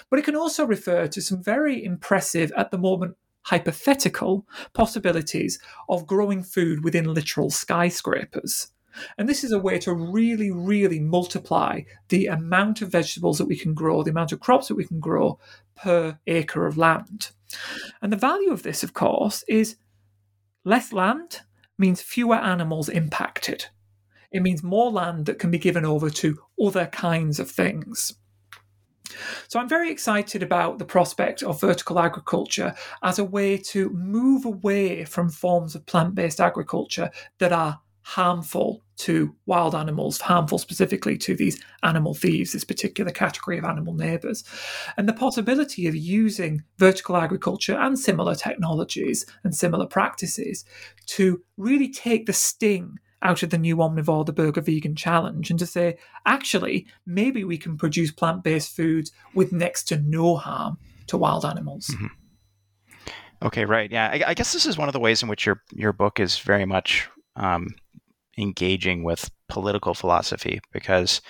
But it can also refer to some very impressive, at the moment, hypothetical possibilities of growing food within literal skyscrapers. And this is a way to really, really multiply the amount of vegetables that we can grow, the amount of crops that we can grow per acre of land. And the value of this, of course, is less land means fewer animals impacted. It means more land that can be given over to other kinds of things. So I'm very excited about the prospect of vertical agriculture as a way to move away from forms of plant based agriculture that are harmful to wild animals, harmful specifically to these animal thieves, this particular category of animal neighbours. And the possibility of using vertical agriculture and similar technologies and similar practices to really take the sting out of the new omnivore, the Burger Vegan Challenge, and to say, actually, maybe we can produce plant based foods with next to no harm to wild animals. Mm-hmm. Okay, right. Yeah, I, I, guess this is one of the ways in which your your book is very much um, engaging with political philosophy because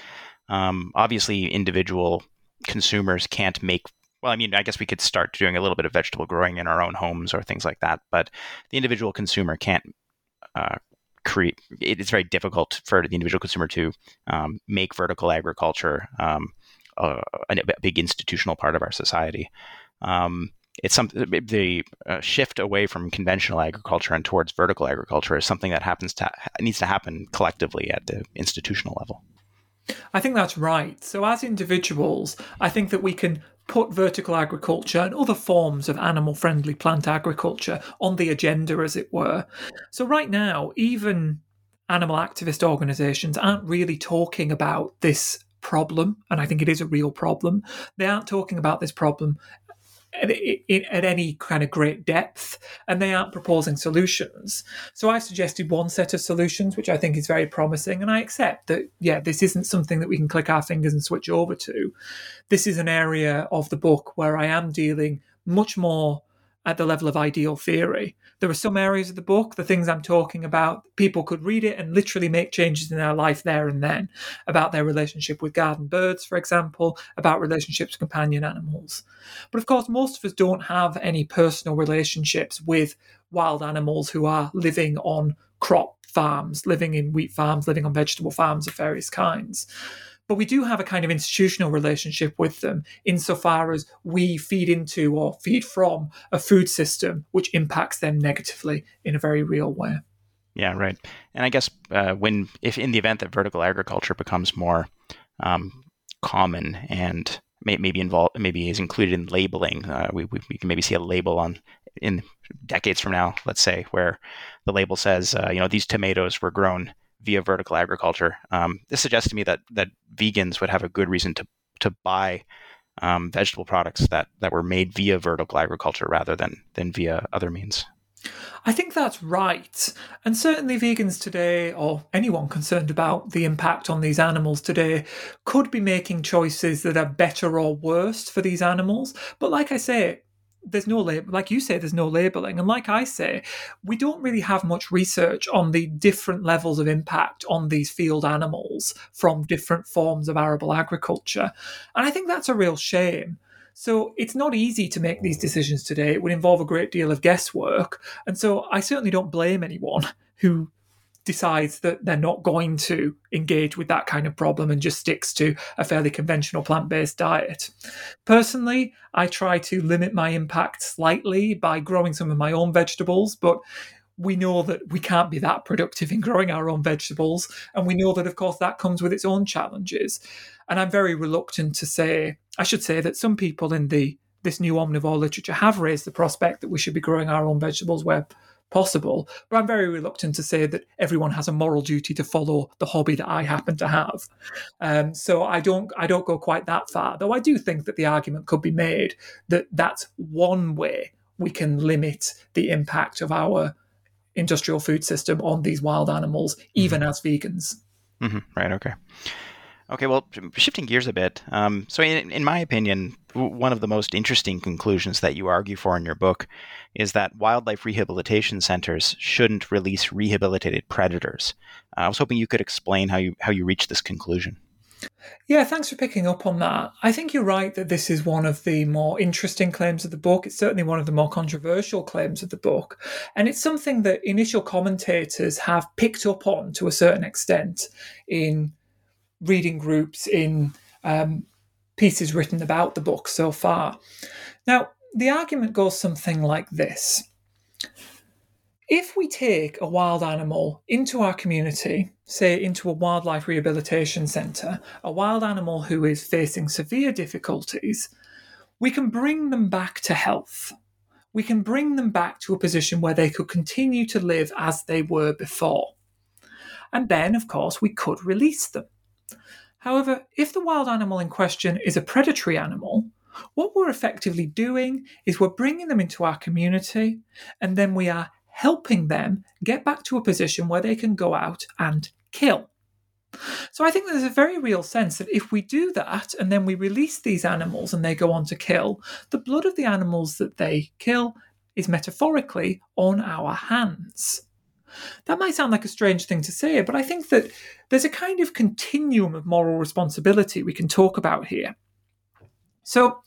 um, obviously individual consumers can't make well, I mean, I guess we could start doing a little bit of vegetable growing in our own homes or things like that, but the individual consumer can't uh, create. It's very difficult for the individual consumer to um, make vertical agriculture um, a, a, big institutional part of our society. Um, it's something the uh, shift away from conventional agriculture and towards vertical agriculture is something that happens to needs to happen collectively at the institutional level. I think that's right. So, as individuals, I think that we can put vertical agriculture and other forms of animal friendly plant agriculture on the agenda, as it were. So, right now, even animal activist organizations aren't really talking about this problem, and I think it is a real problem. They aren't talking about this problem at, at, any kind of great depth, and they aren't proposing solutions. So I've suggested one set of solutions, which I think is very promising, and I accept that, yeah, this isn't something that we can click our fingers and switch over to. This is an area of the book where I am dealing much more at the level of ideal theory. There are some areas of the book, the things I'm talking about, people could read it and literally make changes in their life there and then about their relationship with garden birds, for example, about relationships with companion animals. But of course, most of us don't have any personal relationships with wild animals who are living on crop farms, living in wheat farms, living on vegetable farms of various kinds. But we do have a kind of institutional relationship with them insofar as we feed into or feed from a food system which impacts them negatively in a very real way. Yeah, right. And I guess uh, when, if in the event that vertical agriculture becomes more um, common and may, maybe involved, maybe is included in labeling, uh, we, we, we, can maybe see a label on in decades from now, let's say, where the label says, uh, you know, these tomatoes were grown via vertical agriculture. Um, this suggests to me that that vegans would have a good reason to to buy um, vegetable products that that were made via vertical agriculture rather than than via other means. I think that's right. And certainly, vegans today, or anyone concerned about the impact on these animals today, could be making choices that are better or worse for these animals. But like I say, there's no label, like you say, there's no labeling. And like I say, we don't really have much research on the different levels of impact on these field animals from different forms of arable agriculture. And I think that's a real shame. So it's not easy to make these decisions today. It would involve a great deal of guesswork. And so I certainly don't blame anyone who decides that they're not going to engage with that kind of problem and just sticks to a fairly conventional plant based diet. Personally, I try to limit my impact slightly by growing some of my own vegetables, but we know that we can't be that productive in growing our own vegetables. And we know that, of course, that comes with its own challenges. And I'm very reluctant to say, I should say that some people in the this new omnivore literature have raised the prospect that we should be growing our own vegetables where possible. But I'm very reluctant to say that everyone has a moral duty to follow the hobby that I happen to have. Um, so I don't I don't go quite that far. Though I do think that the argument could be made that that's one way we can limit the impact of our industrial food system on these wild animals, even mm-hmm. as vegans. Mm-hmm. Right. Okay. Okay, well, shifting gears a bit. Um, so, in, in, my opinion, one of the most interesting conclusions that you argue for in your book is that wildlife rehabilitation centers shouldn't release rehabilitated predators. Uh, I was hoping you could explain how you how you reached this conclusion. Yeah, thanks for picking up on that. I think you're right that this is one of the more interesting claims of the book. It's certainly one of the more controversial claims of the book. And it's something that initial commentators have picked up on to a certain extent in reading groups in um, pieces written about the book so far. Now, the argument goes something like this If we take a wild animal into our community, say into a wildlife rehabilitation centre, a wild animal who is facing severe difficulties, we can bring them back to health. We can bring them back to a position where they could continue to live as they were before. And then, of course, we could release them. However, if the wild animal in question is a predatory animal, what we're effectively doing is we're bringing them into our community and then we are helping them get back to a position where they can go out and kill. So I think there's a very real sense that if we do that and then we release these animals and they go on to kill, the blood of the animals that they kill is metaphorically on our hands. That might sound like a strange thing to say, but I think that there's a kind of continuum of moral responsibility we can talk about here. So,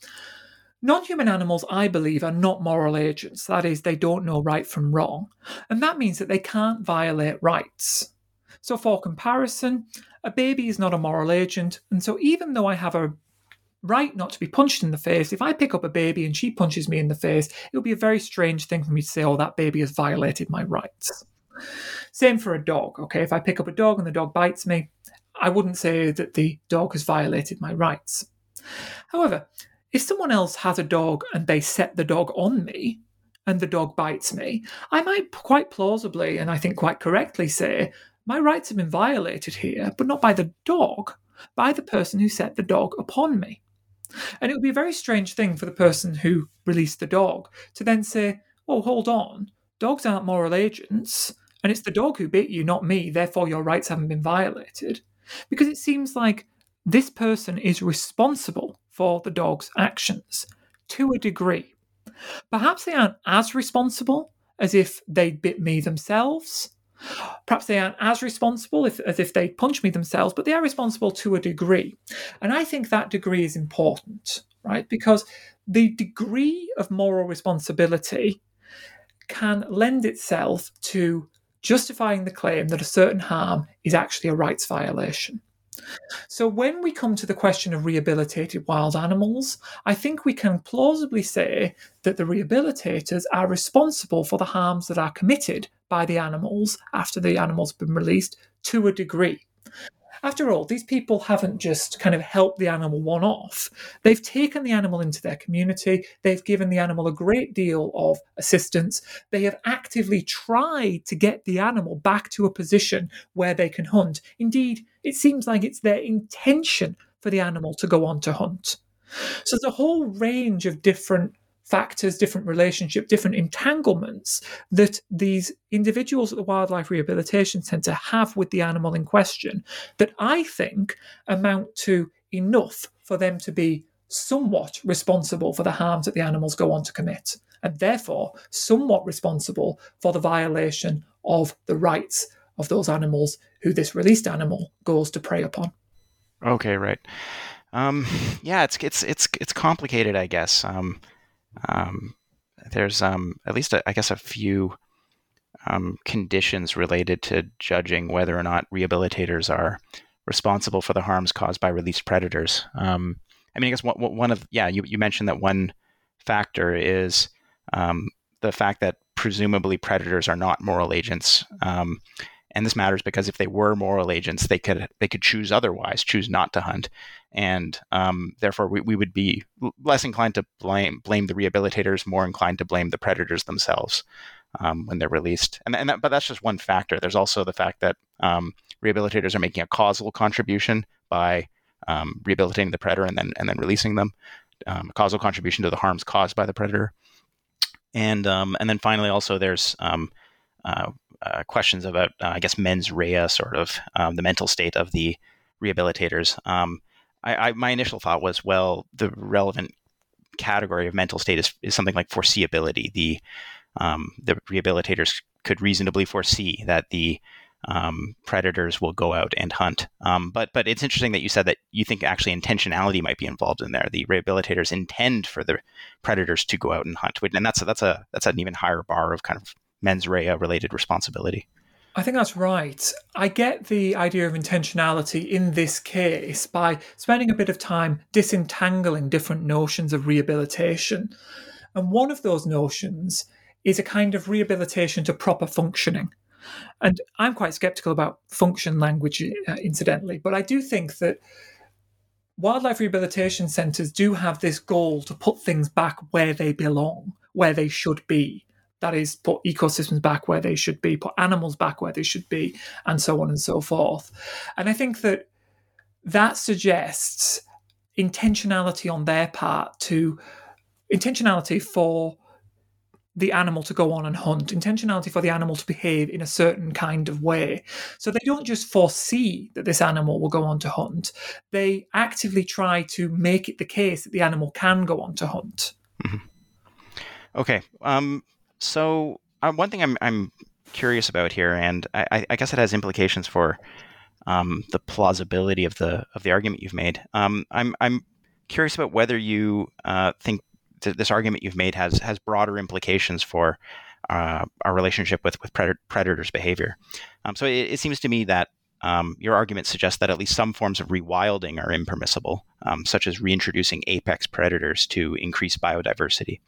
non human animals, I believe, are not moral agents. That is, they don't know right from wrong. And that means that they can't violate rights. So, for comparison, a baby is not a moral agent. And so, even though I have a right not to be punched in the face, if I pick up a baby and she punches me in the face, it would be a very strange thing for me to say, oh, that baby has violated my rights. Same for a dog, okay? If I pick up a dog and the dog bites me, I wouldn't say that the dog has violated my rights. However, if someone else has a dog and they set the dog on me and the dog bites me, I might quite plausibly and I think quite correctly say, my rights have been violated here, but not by the dog, by the person who set the dog upon me. And it would be a very strange thing for the person who released the dog to then say, oh, hold on, dogs aren't moral agents, and it's the dog who bit you, not me, therefore your rights haven't been violated. Because it seems like this person is responsible for the dog's actions to a degree. Perhaps they aren't as responsible as if they bit me themselves. Perhaps they aren't as responsible if, as if they punch me themselves, but they are responsible to a degree. And I think that degree is important, right? Because the degree of moral responsibility can lend itself to justifying the claim that a certain harm is actually a rights violation. So, when we come to the question of rehabilitated wild animals, I think we can plausibly say that the rehabilitators are responsible for the harms that are committed by the animals after the animals has been released to a degree. After all, these people haven't just kind of helped the animal one off. They've taken the animal into their community. They've given the animal a great deal of assistance. They have actively tried to get the animal back to a position where they can hunt. Indeed, it seems like it's their intention for the animal to go on to hunt. So there's a whole range of different factors, different relationship, different entanglements that these individuals at the Wildlife Rehabilitation Centre have with the animal in question that I think amount to enough for them to be somewhat responsible for the harms that the animals go on to commit, and therefore somewhat responsible for the violation of the rights of those animals who this released animal goes to prey upon. Okay, right. Um, yeah, it's it's it's it's complicated, I guess. Um, um, there's um, at least, a, I guess, a few um, conditions related to judging whether or not rehabilitators are responsible for the harms caused by released predators. Um, I mean, I guess one, one of yeah, you, you mentioned that one factor is um, the fact that presumably predators are not moral agents. And this matters because if they were moral agents, they could they could choose otherwise, choose not to hunt, and um, therefore we, we would be less inclined to blame blame the rehabilitators, more inclined to blame the predators themselves um, when they're released. And, and that, but that's just one factor. There's also the fact that um, rehabilitators are making a causal contribution by um, rehabilitating the predator and then and then releasing them, um, a causal contribution to the harms caused by the predator. And um, and then finally, also there's uh, uh, questions about, uh, I guess, mens rea, sort of um, the mental state of the rehabilitators. Um, I, I, my initial thought was, well, the relevant category of mental state is, is something like foreseeability. The um, the rehabilitators could reasonably foresee that the um, predators will go out and hunt. Um, but but it's interesting that you said that you think actually intentionality might be involved in there. The rehabilitators intend for the predators to go out and hunt, and that's a, that's a that's an even higher bar of kind of mens rea related responsibility. I think that's right. I get the idea of intentionality in this case by spending a bit of time disentangling different notions of rehabilitation. And one of those notions is a kind of rehabilitation to proper functioning. And I'm quite skeptical about function language, uh, incidentally, but I do think that wildlife rehabilitation centres do have this goal to put things back where they belong, where they should be that is put ecosystems back where they should be put animals back where they should be and so on and so forth and i think that that suggests intentionality on their part to intentionality for the animal to go on and hunt, intentionality for the animal to behave in a certain kind of way. So they don't just foresee that this animal will go on to hunt, they actively try to make it the case that the animal can go on to hunt. Mm-hmm. Okay. Um, so uh, one thing I'm, I'm curious about here, and I, I guess it has implications for um, the plausibility of the of the argument you've made. Um, I'm I'm curious about whether you uh, think th- this argument you've made has has broader implications for uh, our relationship with with pred- predators' behavior. Um, so it, it, seems to me that um, your argument suggests that at least some forms of rewilding are impermissible, um, such as reintroducing apex predators to increase biodiversity.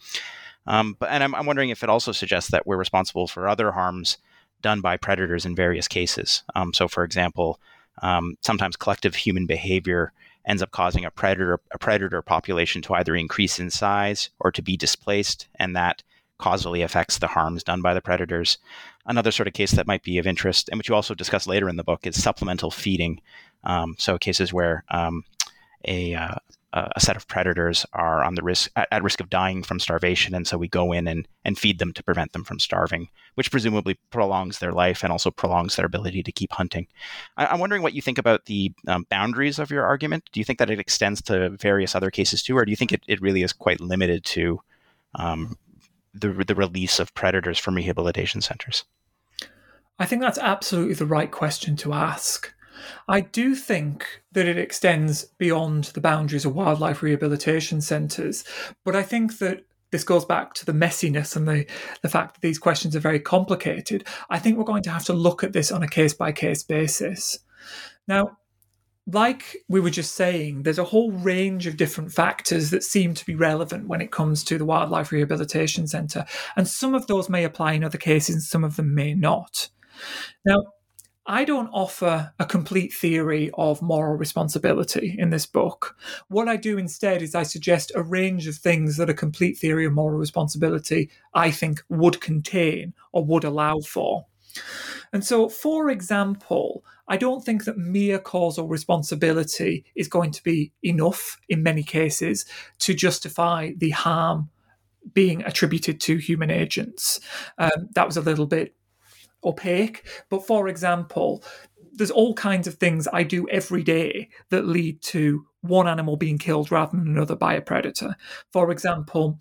Um, but and I'm, I'm, wondering if it also suggests that we're responsible for other harms done by predators in various cases. Um, so, for example, um, sometimes collective human behavior ends up causing a predator a predator population to either increase in size or to be displaced, and that causally affects the harms done by the predators. Another sort of case that might be of interest, and which you also discuss later in the book, is supplemental feeding. Um, so cases where um, a, uh, a set of predators are on the risk at, risk of dying from starvation, and so we go in and, and feed them to prevent them from starving, which presumably prolongs their life and also prolongs their ability to keep hunting. I, am wondering what you think about the um, boundaries of your argument. Do you think that it extends to various other cases too, or do you think it, it really is quite limited to um, the the release of predators from rehabilitation centers? I think that's absolutely the right question to ask. I do think that it extends beyond the boundaries of wildlife rehabilitation centres, but I think that this goes back to the messiness and the, the fact that these questions are very complicated. I think we're going to have to look at this on a case by case basis. Now, like we were just saying, there's a whole range of different factors that seem to be relevant when it comes to the Wildlife Rehabilitation Centre. And some of those may apply in other cases, and some of them may not. Now, I don't offer a complete theory of moral responsibility in this book. What I do instead is I suggest a range of things that a complete theory of moral responsibility I think would contain or would allow for. And so, for example, I don't think that mere causal responsibility is going to be enough in many cases to justify the harm being attributed to human agents. Um, that was a little bit opaque. But for example, there's all kinds of things I do every day that lead to one animal being killed rather than another by a predator. For example,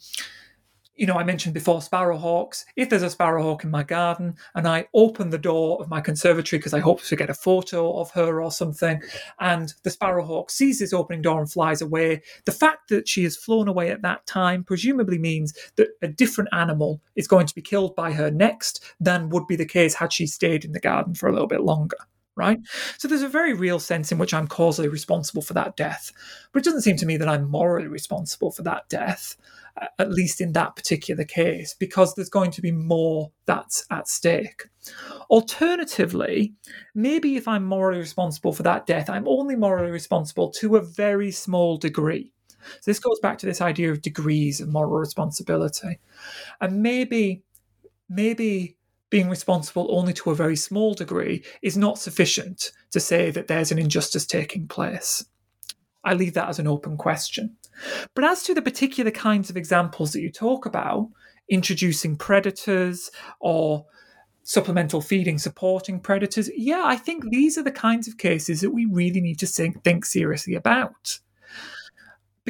you know, I mentioned before sparrowhawks. If there's a sparrowhawk in my garden and I open the door of my conservatory because I hope to get a photo of her or something, and the sparrowhawk sees this opening door and flies away, the fact that she has flown away at that time presumably means that a different animal is going to be killed by her next than would be the case had she stayed in the garden for a little bit longer right? So there's a very real sense in which I'm causally responsible for that death. But it doesn't seem to me that I'm morally responsible for that death at least in that particular case, because there's going to be more that's at stake. Alternatively, maybe if I'm morally responsible for that death, I'm only morally responsible to a very small degree. So this goes back to this idea of degrees of moral responsibility. And maybe, maybe being responsible only to a very small degree is not sufficient to say that there's an injustice taking place. I leave that as an open question. But as to the particular kinds of examples that you talk about, introducing predators or supplemental feeding supporting predators, yeah, I think these are the kinds of cases that we really need to think, think seriously about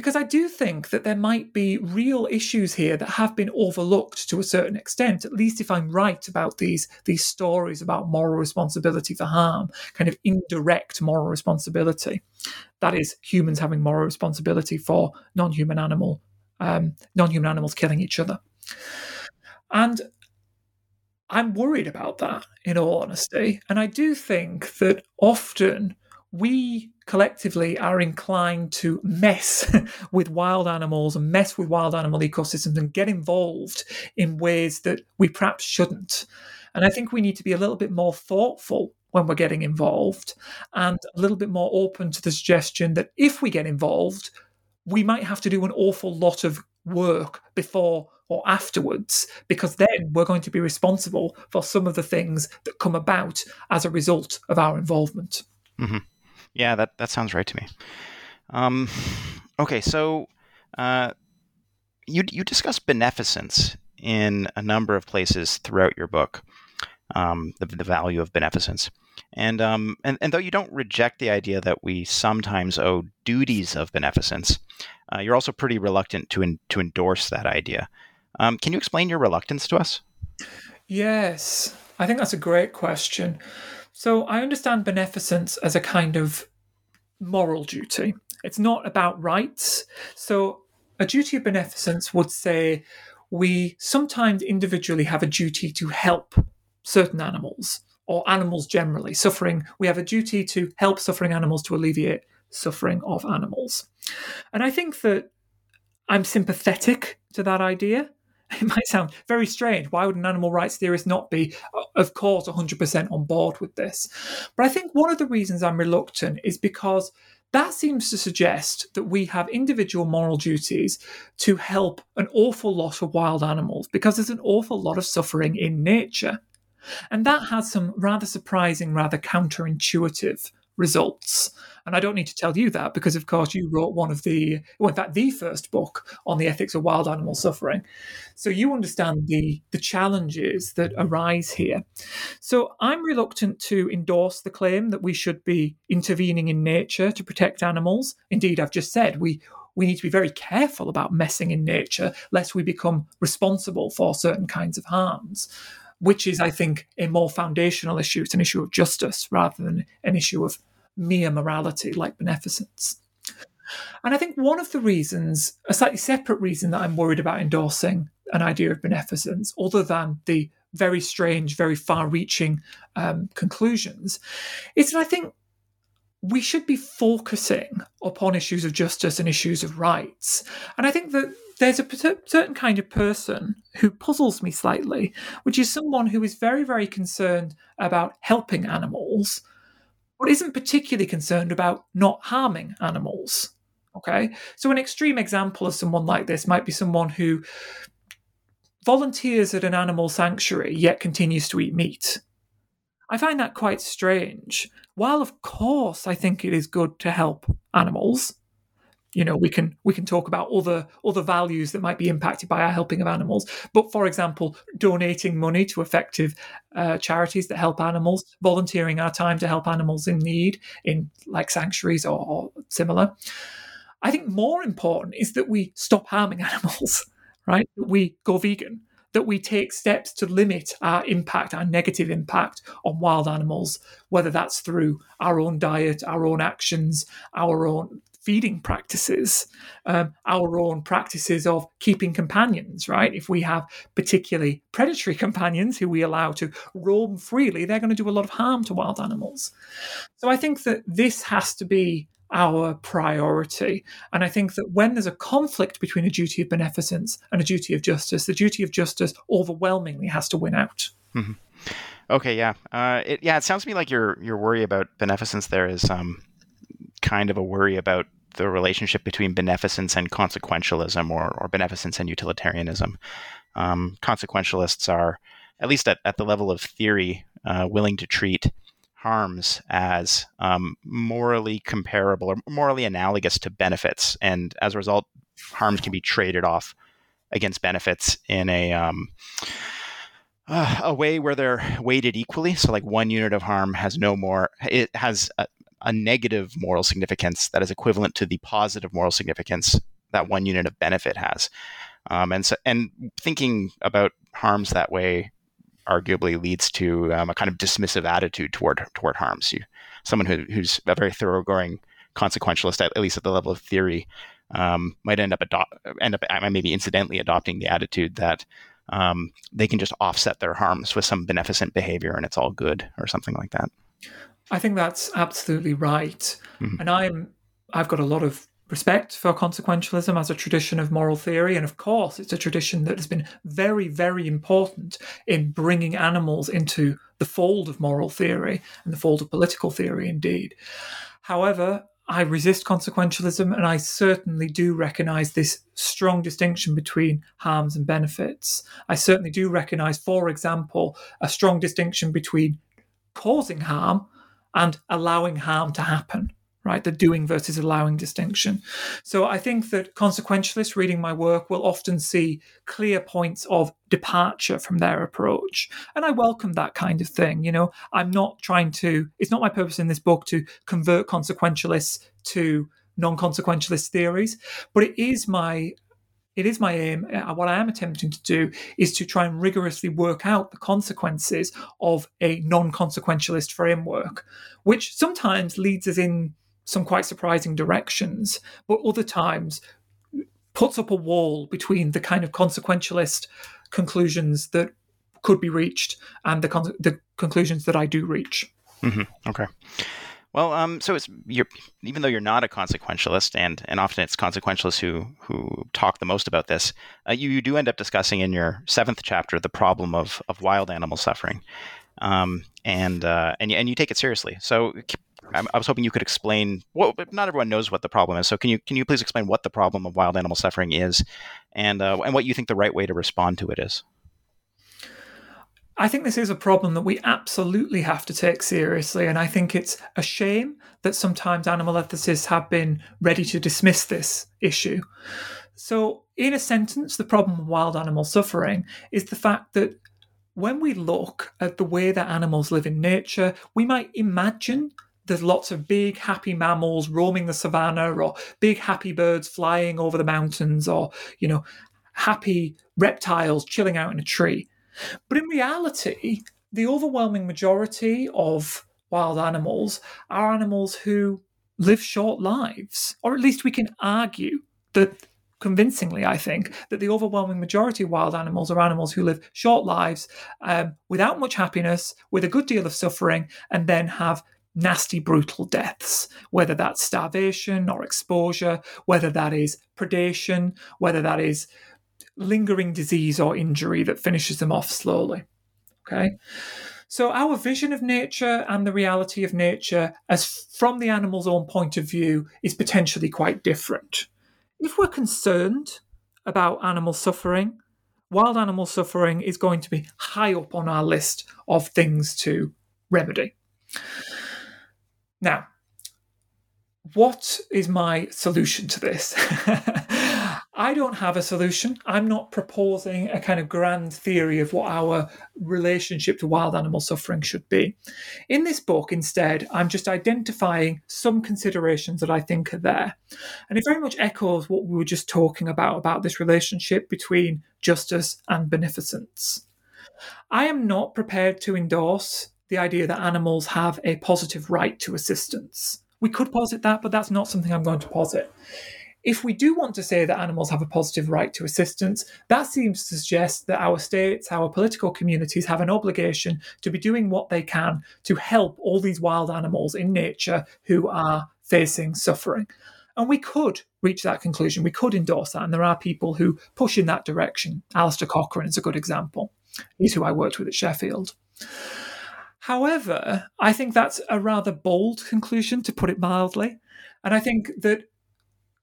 because I do think that there might be real issues here that have been overlooked to a certain extent. At least if I'm right about these these stories about moral responsibility for harm, kind of indirect moral responsibility. That is, humans having moral responsibility for non-human animal um, non-human animals killing each other, and I'm worried about that. In all honesty, and I do think that often we collectively are inclined to mess with wild animals and mess with wild animal ecosystems and get involved in ways that we perhaps shouldn't. And I think we need to be a little bit more thoughtful when we're getting involved and a little bit more open to the suggestion that if we get involved, we might have to do an awful lot of work before or afterwards, because then we're going to be responsible for some of the things that come about as a result of our involvement. Mm-hmm. Yeah, that, that sounds right to me. Um, okay, so uh, you you discuss beneficence in a number of places throughout your book, um, the, the value of beneficence. And, um, and and though you don't reject the idea that we sometimes owe duties of beneficence, uh, you're also pretty reluctant to in, to endorse that idea. Um, can you explain your reluctance to us? Yes, I think that's a great question. So I understand beneficence as a kind of moral duty. It's not about rights. So a duty of beneficence would say we sometimes individually have a duty to help certain animals or animals generally suffering. We have a duty to help suffering animals to alleviate suffering of animals. And I think that I'm sympathetic to that idea. It might sound very strange. Why would an animal rights theorist not be, uh, of course, 100% on board with this? But I think one of the reasons I'm reluctant is because that seems to suggest that we have individual moral duties to help an awful lot of wild animals because there's an awful lot of suffering in nature. And that has some rather surprising, rather counterintuitive results. And I don't need to tell you that because, of course, you wrote one of the, well, in fact, the first book on the ethics of wild animal suffering. So you understand the, the challenges that arise here. So I'm reluctant to endorse the claim that we should be intervening in nature to protect animals. Indeed, I've just said we we need to be very careful about messing in nature lest we become responsible for certain kinds of harms which is, I think, a more foundational issue. It's an issue of justice rather than an issue of mere morality like beneficence. And I think one of the reasons, a slightly separate reason that I'm worried about endorsing an idea of beneficence, other than the very strange, very far reaching um, conclusions, is that I think we should be focusing upon issues of justice and issues of rights. And I think that there's a certain kind of person who puzzles me slightly, which is someone who is very, very concerned about helping animals, but isn't particularly concerned about not harming animals. Okay. So, an extreme example of someone like this might be someone who volunteers at an animal sanctuary yet continues to eat meat. I find that quite strange. While, of course, I think it is good to help animals, you know we can we can talk about other other values that might be impacted by our helping of animals but for example donating money to effective uh, charities that help animals volunteering our time to help animals in need in like sanctuaries or, or similar. I think more important is that we stop harming animals right? That we go vegan that we take steps to limit our impact, our negative impact on wild animals, whether that's through our own diet, our own actions, our own feeding practices, um, our own practices of keeping companions, right? If we have particularly predatory companions who we allow to roam freely, they're going to do a lot of harm to wild animals. So I think that this has to be our priority. And I think that when there's a conflict between a duty of beneficence and a duty of justice, the duty of justice overwhelmingly has to win out. Mm-hmm. Okay, yeah, uh, it, yeah. It sounds to me like your your worry about beneficence there is um, kind of a worry about the relationship between beneficence and consequentialism or, or beneficence and utilitarianism. Um, consequentialists are, at least at, at the level of theory, uh, willing to treat harms as um, morally comparable or morally analogous to benefits. And as a result, harms can be traded off against benefits in a. Um, uh, a way where they're weighted equally. So, like one unit of harm has no more, it has a, a negative moral significance that is equivalent to the positive moral significance that one unit of benefit has. Um, and so, and thinking about harms that way arguably leads to um, a kind of dismissive attitude toward toward harms. You, someone who, who's a very thoroughgoing consequentialist, at, at least at the level of theory, um, might end up adopt end up maybe incidentally adopting the attitude that um, they can just offset their harms with some beneficent behavior and it's all good or something like that. I think that's absolutely right. Mm-hmm. And I'm I've got a lot of respect for consequentialism as a tradition of moral theory. And of course, it's a tradition that has been very, very important in bringing animals into the fold of moral theory and the fold of political theory, indeed. However, I resist consequentialism, and I certainly do recognize this strong distinction between harms and benefits. I certainly do recognize, for example, a strong distinction between causing harm and allowing harm to happen right? The doing versus allowing distinction. So i think that consequentialists reading my work will often see clear points of departure from their approach. And i welcome that kind of thing you know? I'm not trying to it's not my purpose in this book to convert consequentialists to non-consequentialist theories but it is my it is my aim, uh, what I am attempting to do is to try and rigorously work out the consequences of a non consequentialist framework, which sometimes leads us in some quite surprising directions, but other times puts up a wall between the kind of consequentialist conclusions that could be reached and the, con- the conclusions that I do reach. Mm-hmm. Okay. Well, um, so it's you're even though you're not a consequentialist, and and often it's consequentialists who who talk the most about this. Uh, you, you do end up discussing in your seventh chapter the problem of of wild animal suffering, um, and uh, and and you take it seriously. So I was hoping you could explain. Well, not everyone knows what the problem is. So can you can you please explain what the problem of wild animal suffering is, and uh, and what you think the right way to respond to it is? I think this is a problem that we absolutely have to take seriously, and I think it's a shame that sometimes animal ethicists have been ready to dismiss this issue. So, in a sentence, the problem of wild animal suffering is the fact that when we look at the way that animals live in nature, we might imagine there's lots of big happy mammals roaming the savannah or big happy birds flying over the mountains or you know happy reptiles chilling out in a tree. But in reality, the overwhelming majority of wild animals are animals who live short lives, or at least we can argue that convincingly, I think, that the overwhelming majority of wild animals are animals who live short lives um, without much happiness, with a good deal of suffering, and then have nasty, brutal deaths, whether that's starvation or exposure, whether that is predation, whether that is lingering disease or injury that finishes them off slowly. Okay. So, our vision of nature and the reality of nature, as from the animal's own point of view, is potentially quite different. If we're concerned about animal suffering, wild animal suffering is going to be high up on our list of things to remedy. Now, what is my solution to this? I don't have a solution. I'm not proposing a kind of grand theory of what our relationship to wild animal suffering should be. In this book, instead, I'm just identifying some considerations that I think are there. And it very much echoes what we were just talking about about this relationship between justice and beneficence. I am not prepared to endorse the idea that animals have a positive right to assistance. We could posit that, but that's not something I'm going to posit. If we do want to say that animals have a positive right to assistance, that seems to suggest that our states, our political communities have an obligation to be doing what they can to help all these wild animals in nature who are facing suffering. And we could reach that conclusion. We could endorse that. And there are people who push in that direction. Alasdair Cochrane is a good example. He's who I worked with at Sheffield. However, I think that's a rather bold conclusion, to put it mildly. And I think that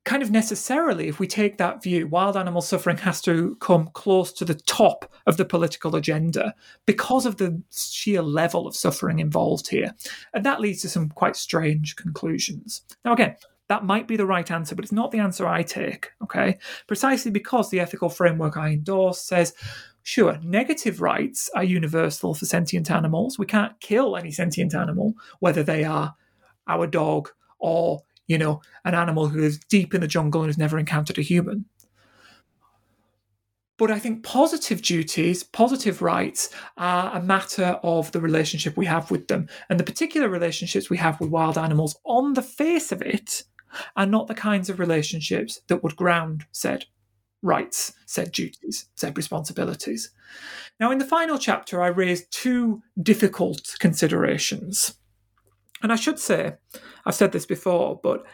kind of necessarily, if we take that view, wild animal suffering has to come close to the top of the political agenda because of the sheer level of suffering involved here. And that leads to some quite strange conclusions. Now, again, that might be the right answer, but it's not the answer I take, okay? Precisely because the ethical framework I endorse says, sure, negative rights are universal for sentient animals. We can't kill any sentient animal, whether they are our dog or you know, an animal who lives deep in the jungle and has never encountered a human. But I think positive duties, positive rights are a matter of the relationship we have with them. And the particular relationships we have with wild animals, on the face of it, are not the kinds of relationships that would ground said rights, said duties, said responsibilities. Now, in the final chapter, I raised two difficult considerations. And I should say, I've said this before, but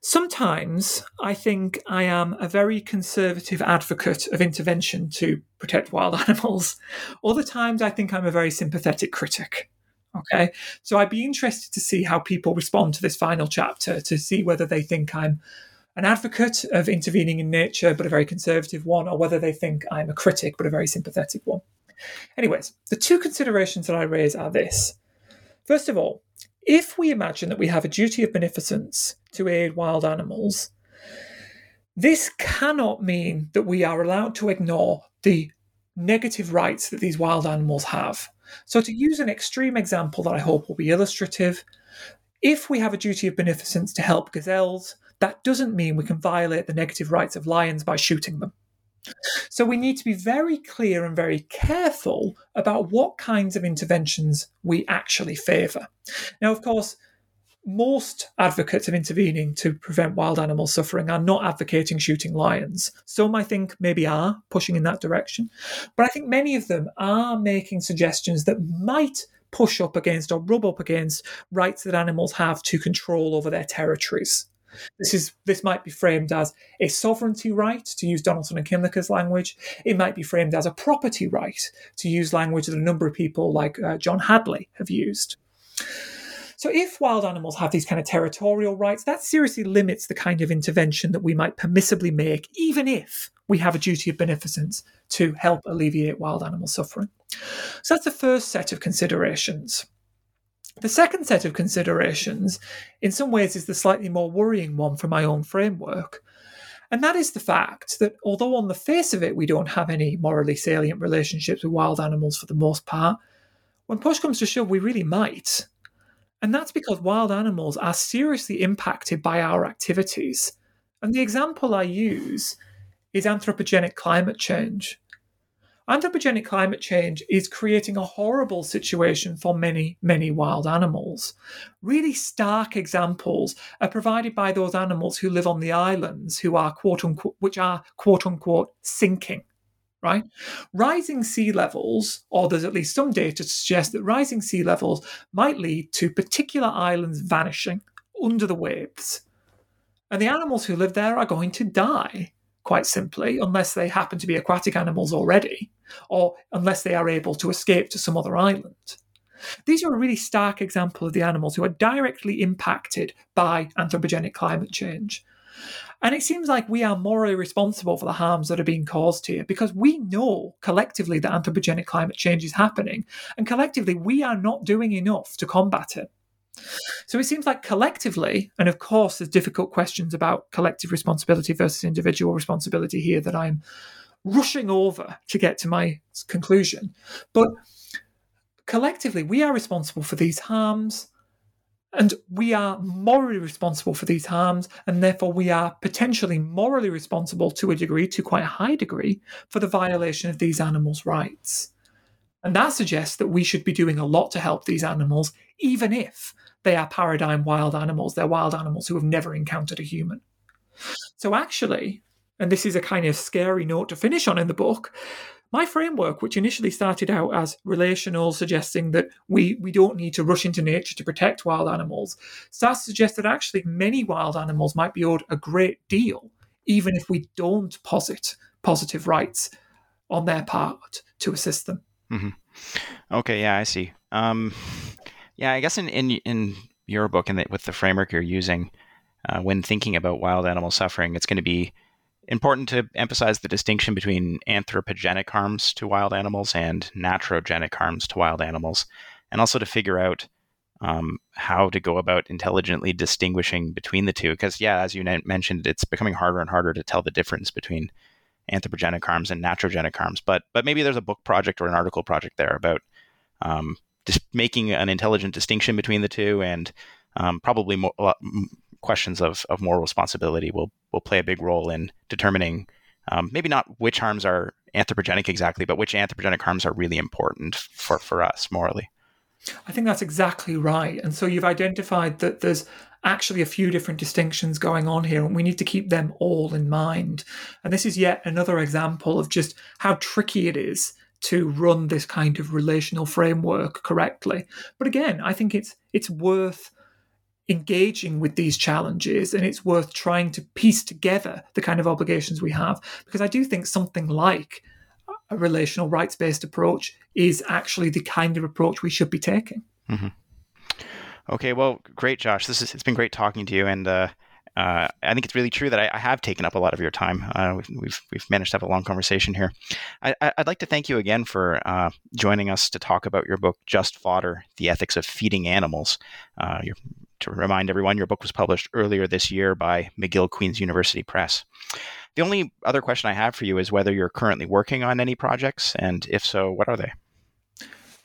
sometimes I think I am a very conservative advocate of intervention to protect wild animals. Other times I think I'm a very sympathetic critic. Okay. So I'd be interested to see how people respond to this final chapter to see whether they think I'm an advocate of intervening in nature, but a very conservative one, or whether they think I'm a critic, but a very sympathetic one. Anyways, the two considerations that I raise are this. First of all, if we imagine that we have a duty of beneficence to aid wild animals, this cannot mean that we are allowed to ignore the negative rights that these wild animals have. So, to use an extreme example that I hope will be illustrative, if we have a duty of beneficence to help gazelles, that doesn't mean we can violate the negative rights of lions by shooting them. So we need to be very clear and very careful about what kinds of interventions we actually favour. Now, of course, most advocates of intervening to prevent wild animal suffering are not advocating shooting lions. Some, I think, maybe are pushing in that direction. But I think many of them are making suggestions that might push up against or rub up against rights that animals have to control over their territories. This is this might be framed as a sovereignty right, to use Donaldson and Kymlicka's language. It might be framed as a property right, to use language that a number of people like uh, John Hadley have used. So, if wild animals have these kind of territorial rights, that seriously limits the kind of intervention that we might permissibly make, even if we have a duty of beneficence to help alleviate wild animal suffering. So, that's the first set of considerations. The second set of considerations, in some ways, is the slightly more worrying one for my own framework. And that is the fact that although on the face of it we don't have any morally salient relationships with wild animals for the most part, when push comes to shove, we really might. And that's because wild animals are seriously impacted by our activities. And the example I use is anthropogenic climate change. Anthropogenic climate change is creating a horrible situation for many, many wild animals. Really stark examples are provided by those animals who live on the islands, who are quote unquote, which are quote unquote sinking. Right? Rising sea levels, or there's at least some data to suggest that rising sea levels might lead to particular islands vanishing under the waves. And the animals who live there are going to die quite simply, unless they happen to be aquatic animals already, or unless they are able to escape to some other island. These are a really stark example of the animals who are directly impacted by anthropogenic climate change. And it seems like we are morally responsible for the harms that are being caused here because we know collectively that anthropogenic climate change is happening, and collectively we are not doing enough to combat it. So it seems like collectively, and of course, there's difficult questions about collective responsibility versus individual responsibility here that I'm rushing over to get to my conclusion. But collectively, we are responsible for these harms. And we are morally responsible for these harms, and therefore we are potentially morally responsible to a degree, to quite a high degree, for the violation of these animals' rights. And that suggests that we should be doing a lot to help these animals, even if they are paradigm wild animals. They're wild animals who have never encountered a human. So, actually, and this is a kind of scary note to finish on in the book, my framework, which initially started out as relational, suggesting that we, we don't need to rush into nature to protect wild animals, starts to suggest that actually many wild animals might be owed a great deal, even if we don't posit positive rights on their part to assist them. Mm-hmm. Okay, yeah, I see. Um, yeah, I guess in in, in your book and with the framework you're using uh, when thinking about wild animal suffering, it's going to be important to emphasize the distinction between anthropogenic harms to wild animals and naturogenic harms to wild animals, and also to figure out um, how to go about intelligently distinguishing between the two. Because, yeah, as you mentioned, it's becoming harder and harder to tell the difference between anthropogenic harms and naturogenic harms. But but maybe there's a book project or an article project there about um, just making an intelligent distinction between the two, and um, probably more, questions of, of moral responsibility will will play a big role in determining um, maybe not which harms are anthropogenic exactly, but which anthropogenic harms are really important for, for us morally. I think that's exactly right. And so you've identified that there's actually a few different distinctions going on here, and we need to keep them all in mind. And this is yet another example of just how tricky it is to run this kind of relational framework correctly. But again, I think it's it's worth engaging with these challenges and it's worth trying to piece together the kind of obligations we have because I do think something like a relational rights based approach is actually the kind of approach we should be taking. Mm-hmm. Okay, well, great, Josh. This is it's been great talking to you, and uh, uh, I think it's really true that I, I, have taken up a lot of your time. Uh, we've, we've, we've managed to have a long conversation here. I, would like to thank you again for uh, joining us to talk about your book, Just Fodder: The Ethics of Feeding Animals. Uh, to remind everyone, your book was published earlier this year by McGill Queen's University Press. The only other question I have for you is whether you're currently working on any projects, and if so, what are they?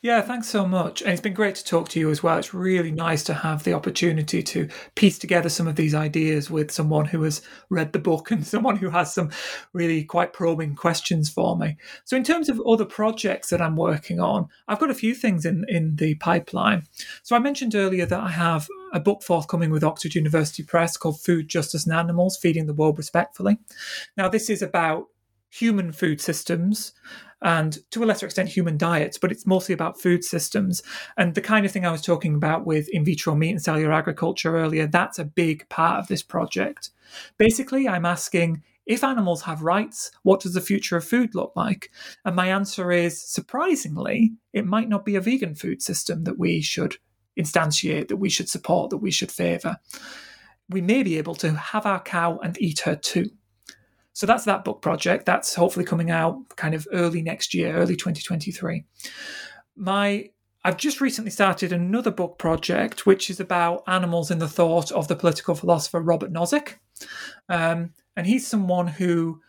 Yeah, thanks so much. And it's been great to talk to you as well. It's really nice to have the opportunity to piece together some of these ideas with someone who has read the book and someone who has some really quite probing questions for me. So, in terms of other projects that I'm working on, I've got a few things in, in the pipeline. So, I mentioned earlier that I have a book forthcoming with Oxford University Press called Food, Justice and Animals Feeding the World Respectfully. Now, this is about human food systems and to a lesser extent human diets, but it's mostly about food systems. And the kind of thing I was talking about with in vitro meat and cellular agriculture earlier, that's a big part of this project. Basically, I'm asking if animals have rights, what does the future of food look like? And my answer is surprisingly, it might not be a vegan food system that we should instantiate, that we should support, that we should favour. We may be able to have our cow and eat her too. So that's that book project. That's hopefully coming out kind of early next year, early 2023. My I've just recently started another book project, which is about animals in the thought of the political philosopher Robert Nozick. Um, and he's someone who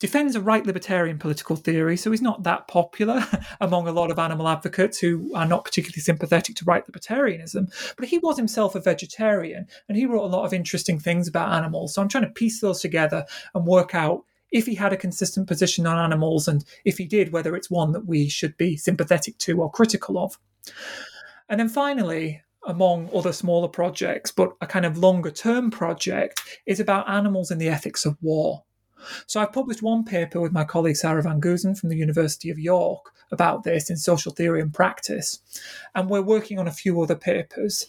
defends a right libertarian political theory, so he's not that popular among a lot of animal advocates who are not particularly sympathetic to right libertarianism. But he was himself a vegetarian, and he wrote a lot of interesting things about animals. So I'm trying to piece those together and work out if he had a consistent position on animals, and if he did, whether it's one that we should be sympathetic to or critical of. And then finally, among other smaller projects, but a kind of longer term project, is about animals in the ethics of war. So I've published one paper with my colleague Sara Van Goozen from the University of York about this in social theory and practice, and we're working on a few other papers.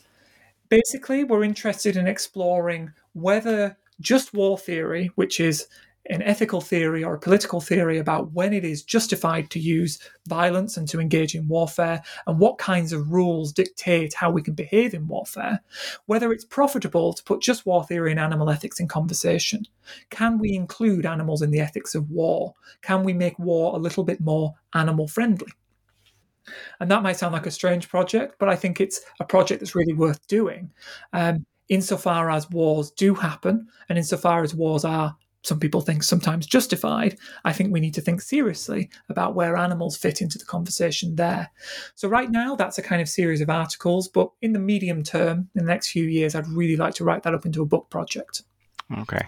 Basically, we're interested in exploring whether just war theory, which is an ethical theory or a political theory about when it is justified to use violence and to engage in warfare, and what kinds of rules dictate how we can behave in warfare, whether it's profitable to put just war theory and animal ethics in conversation. Can we include animals in the ethics of war? Can we make war a little bit more animal friendly? And that might sound like a strange project, but I think it's a project that's really worth doing. Um, insofar as wars do happen, and insofar as wars are some people think sometimes justified, I think we need to think seriously about where animals fit into the conversation there. So, right now, that's a kind of series of articles, but in the medium term, in the next few years, I'd really like to write that up into a book project. Okay.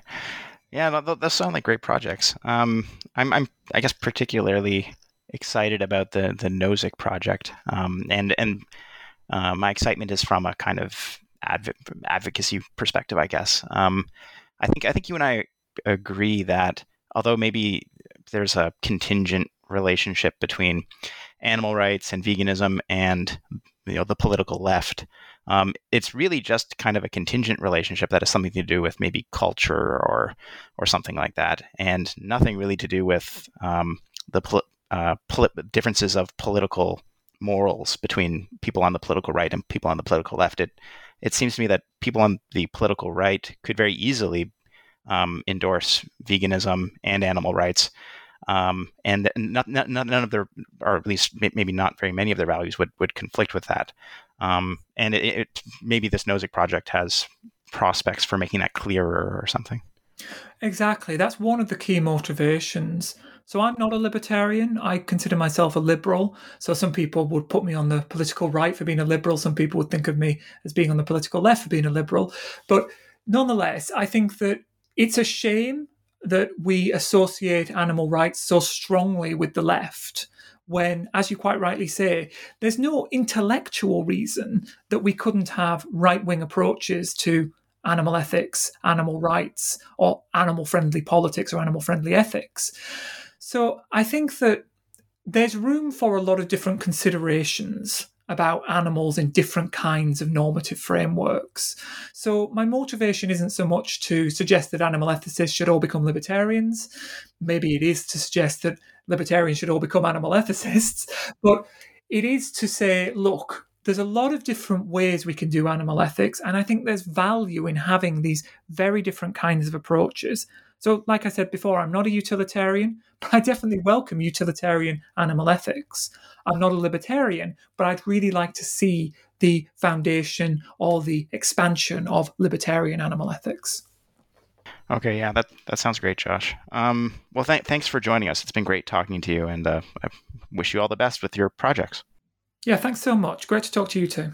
Yeah, those sound like great projects. Um, I'm, I'm, I guess, particularly excited about the the Nozick project, um, and and uh, my excitement is from a kind of adv- advocacy perspective, I guess. Um, I think I think you and I agree that although maybe there's a contingent relationship between animal rights and veganism and you know the political left um, it's really just kind of a contingent relationship that has something to do with maybe culture or or something like that and nothing really to do with um, the uh, differences of political morals between people on the political right and people on the political left. It it seems to me that people on the political right could very easily um, endorse veganism and animal rights. Um, and not, not, none of their, or at least maybe not very many of their values would, would conflict with that. Um, and it, it, maybe this Nozick project has prospects for making that clearer or something. Exactly. That's one of the key motivations. So I'm not a libertarian. I consider myself a liberal. So some people would put me on the political right for being a liberal. Some people would think of me as being on the political left for being a liberal. But nonetheless, I think that it's a shame that we associate animal rights so strongly with the left when, as you quite rightly say, there's no intellectual reason that we couldn't have right wing approaches to animal ethics, animal rights, or animal friendly politics or animal friendly ethics. So I think that there's room for a lot of different considerations about animals in different kinds of normative frameworks. So, my motivation isn't so much to suggest that animal ethicists should all become libertarians. Maybe it is to suggest that libertarians should all become animal ethicists, but it is to say, look, there's a lot of different ways we can do animal ethics, and I think there's value in having these very different kinds of approaches. So, like I said before, I'm not a utilitarian, but I definitely welcome utilitarian animal ethics. I'm not a libertarian, but I'd really like to see the foundation or the expansion of libertarian animal ethics. Okay, yeah, that that sounds great, Josh. Um, well, th- thanks for joining us. It's been great talking to you, and uh, I wish you all the best with your projects. Yeah, thanks so much. Great to talk to you too.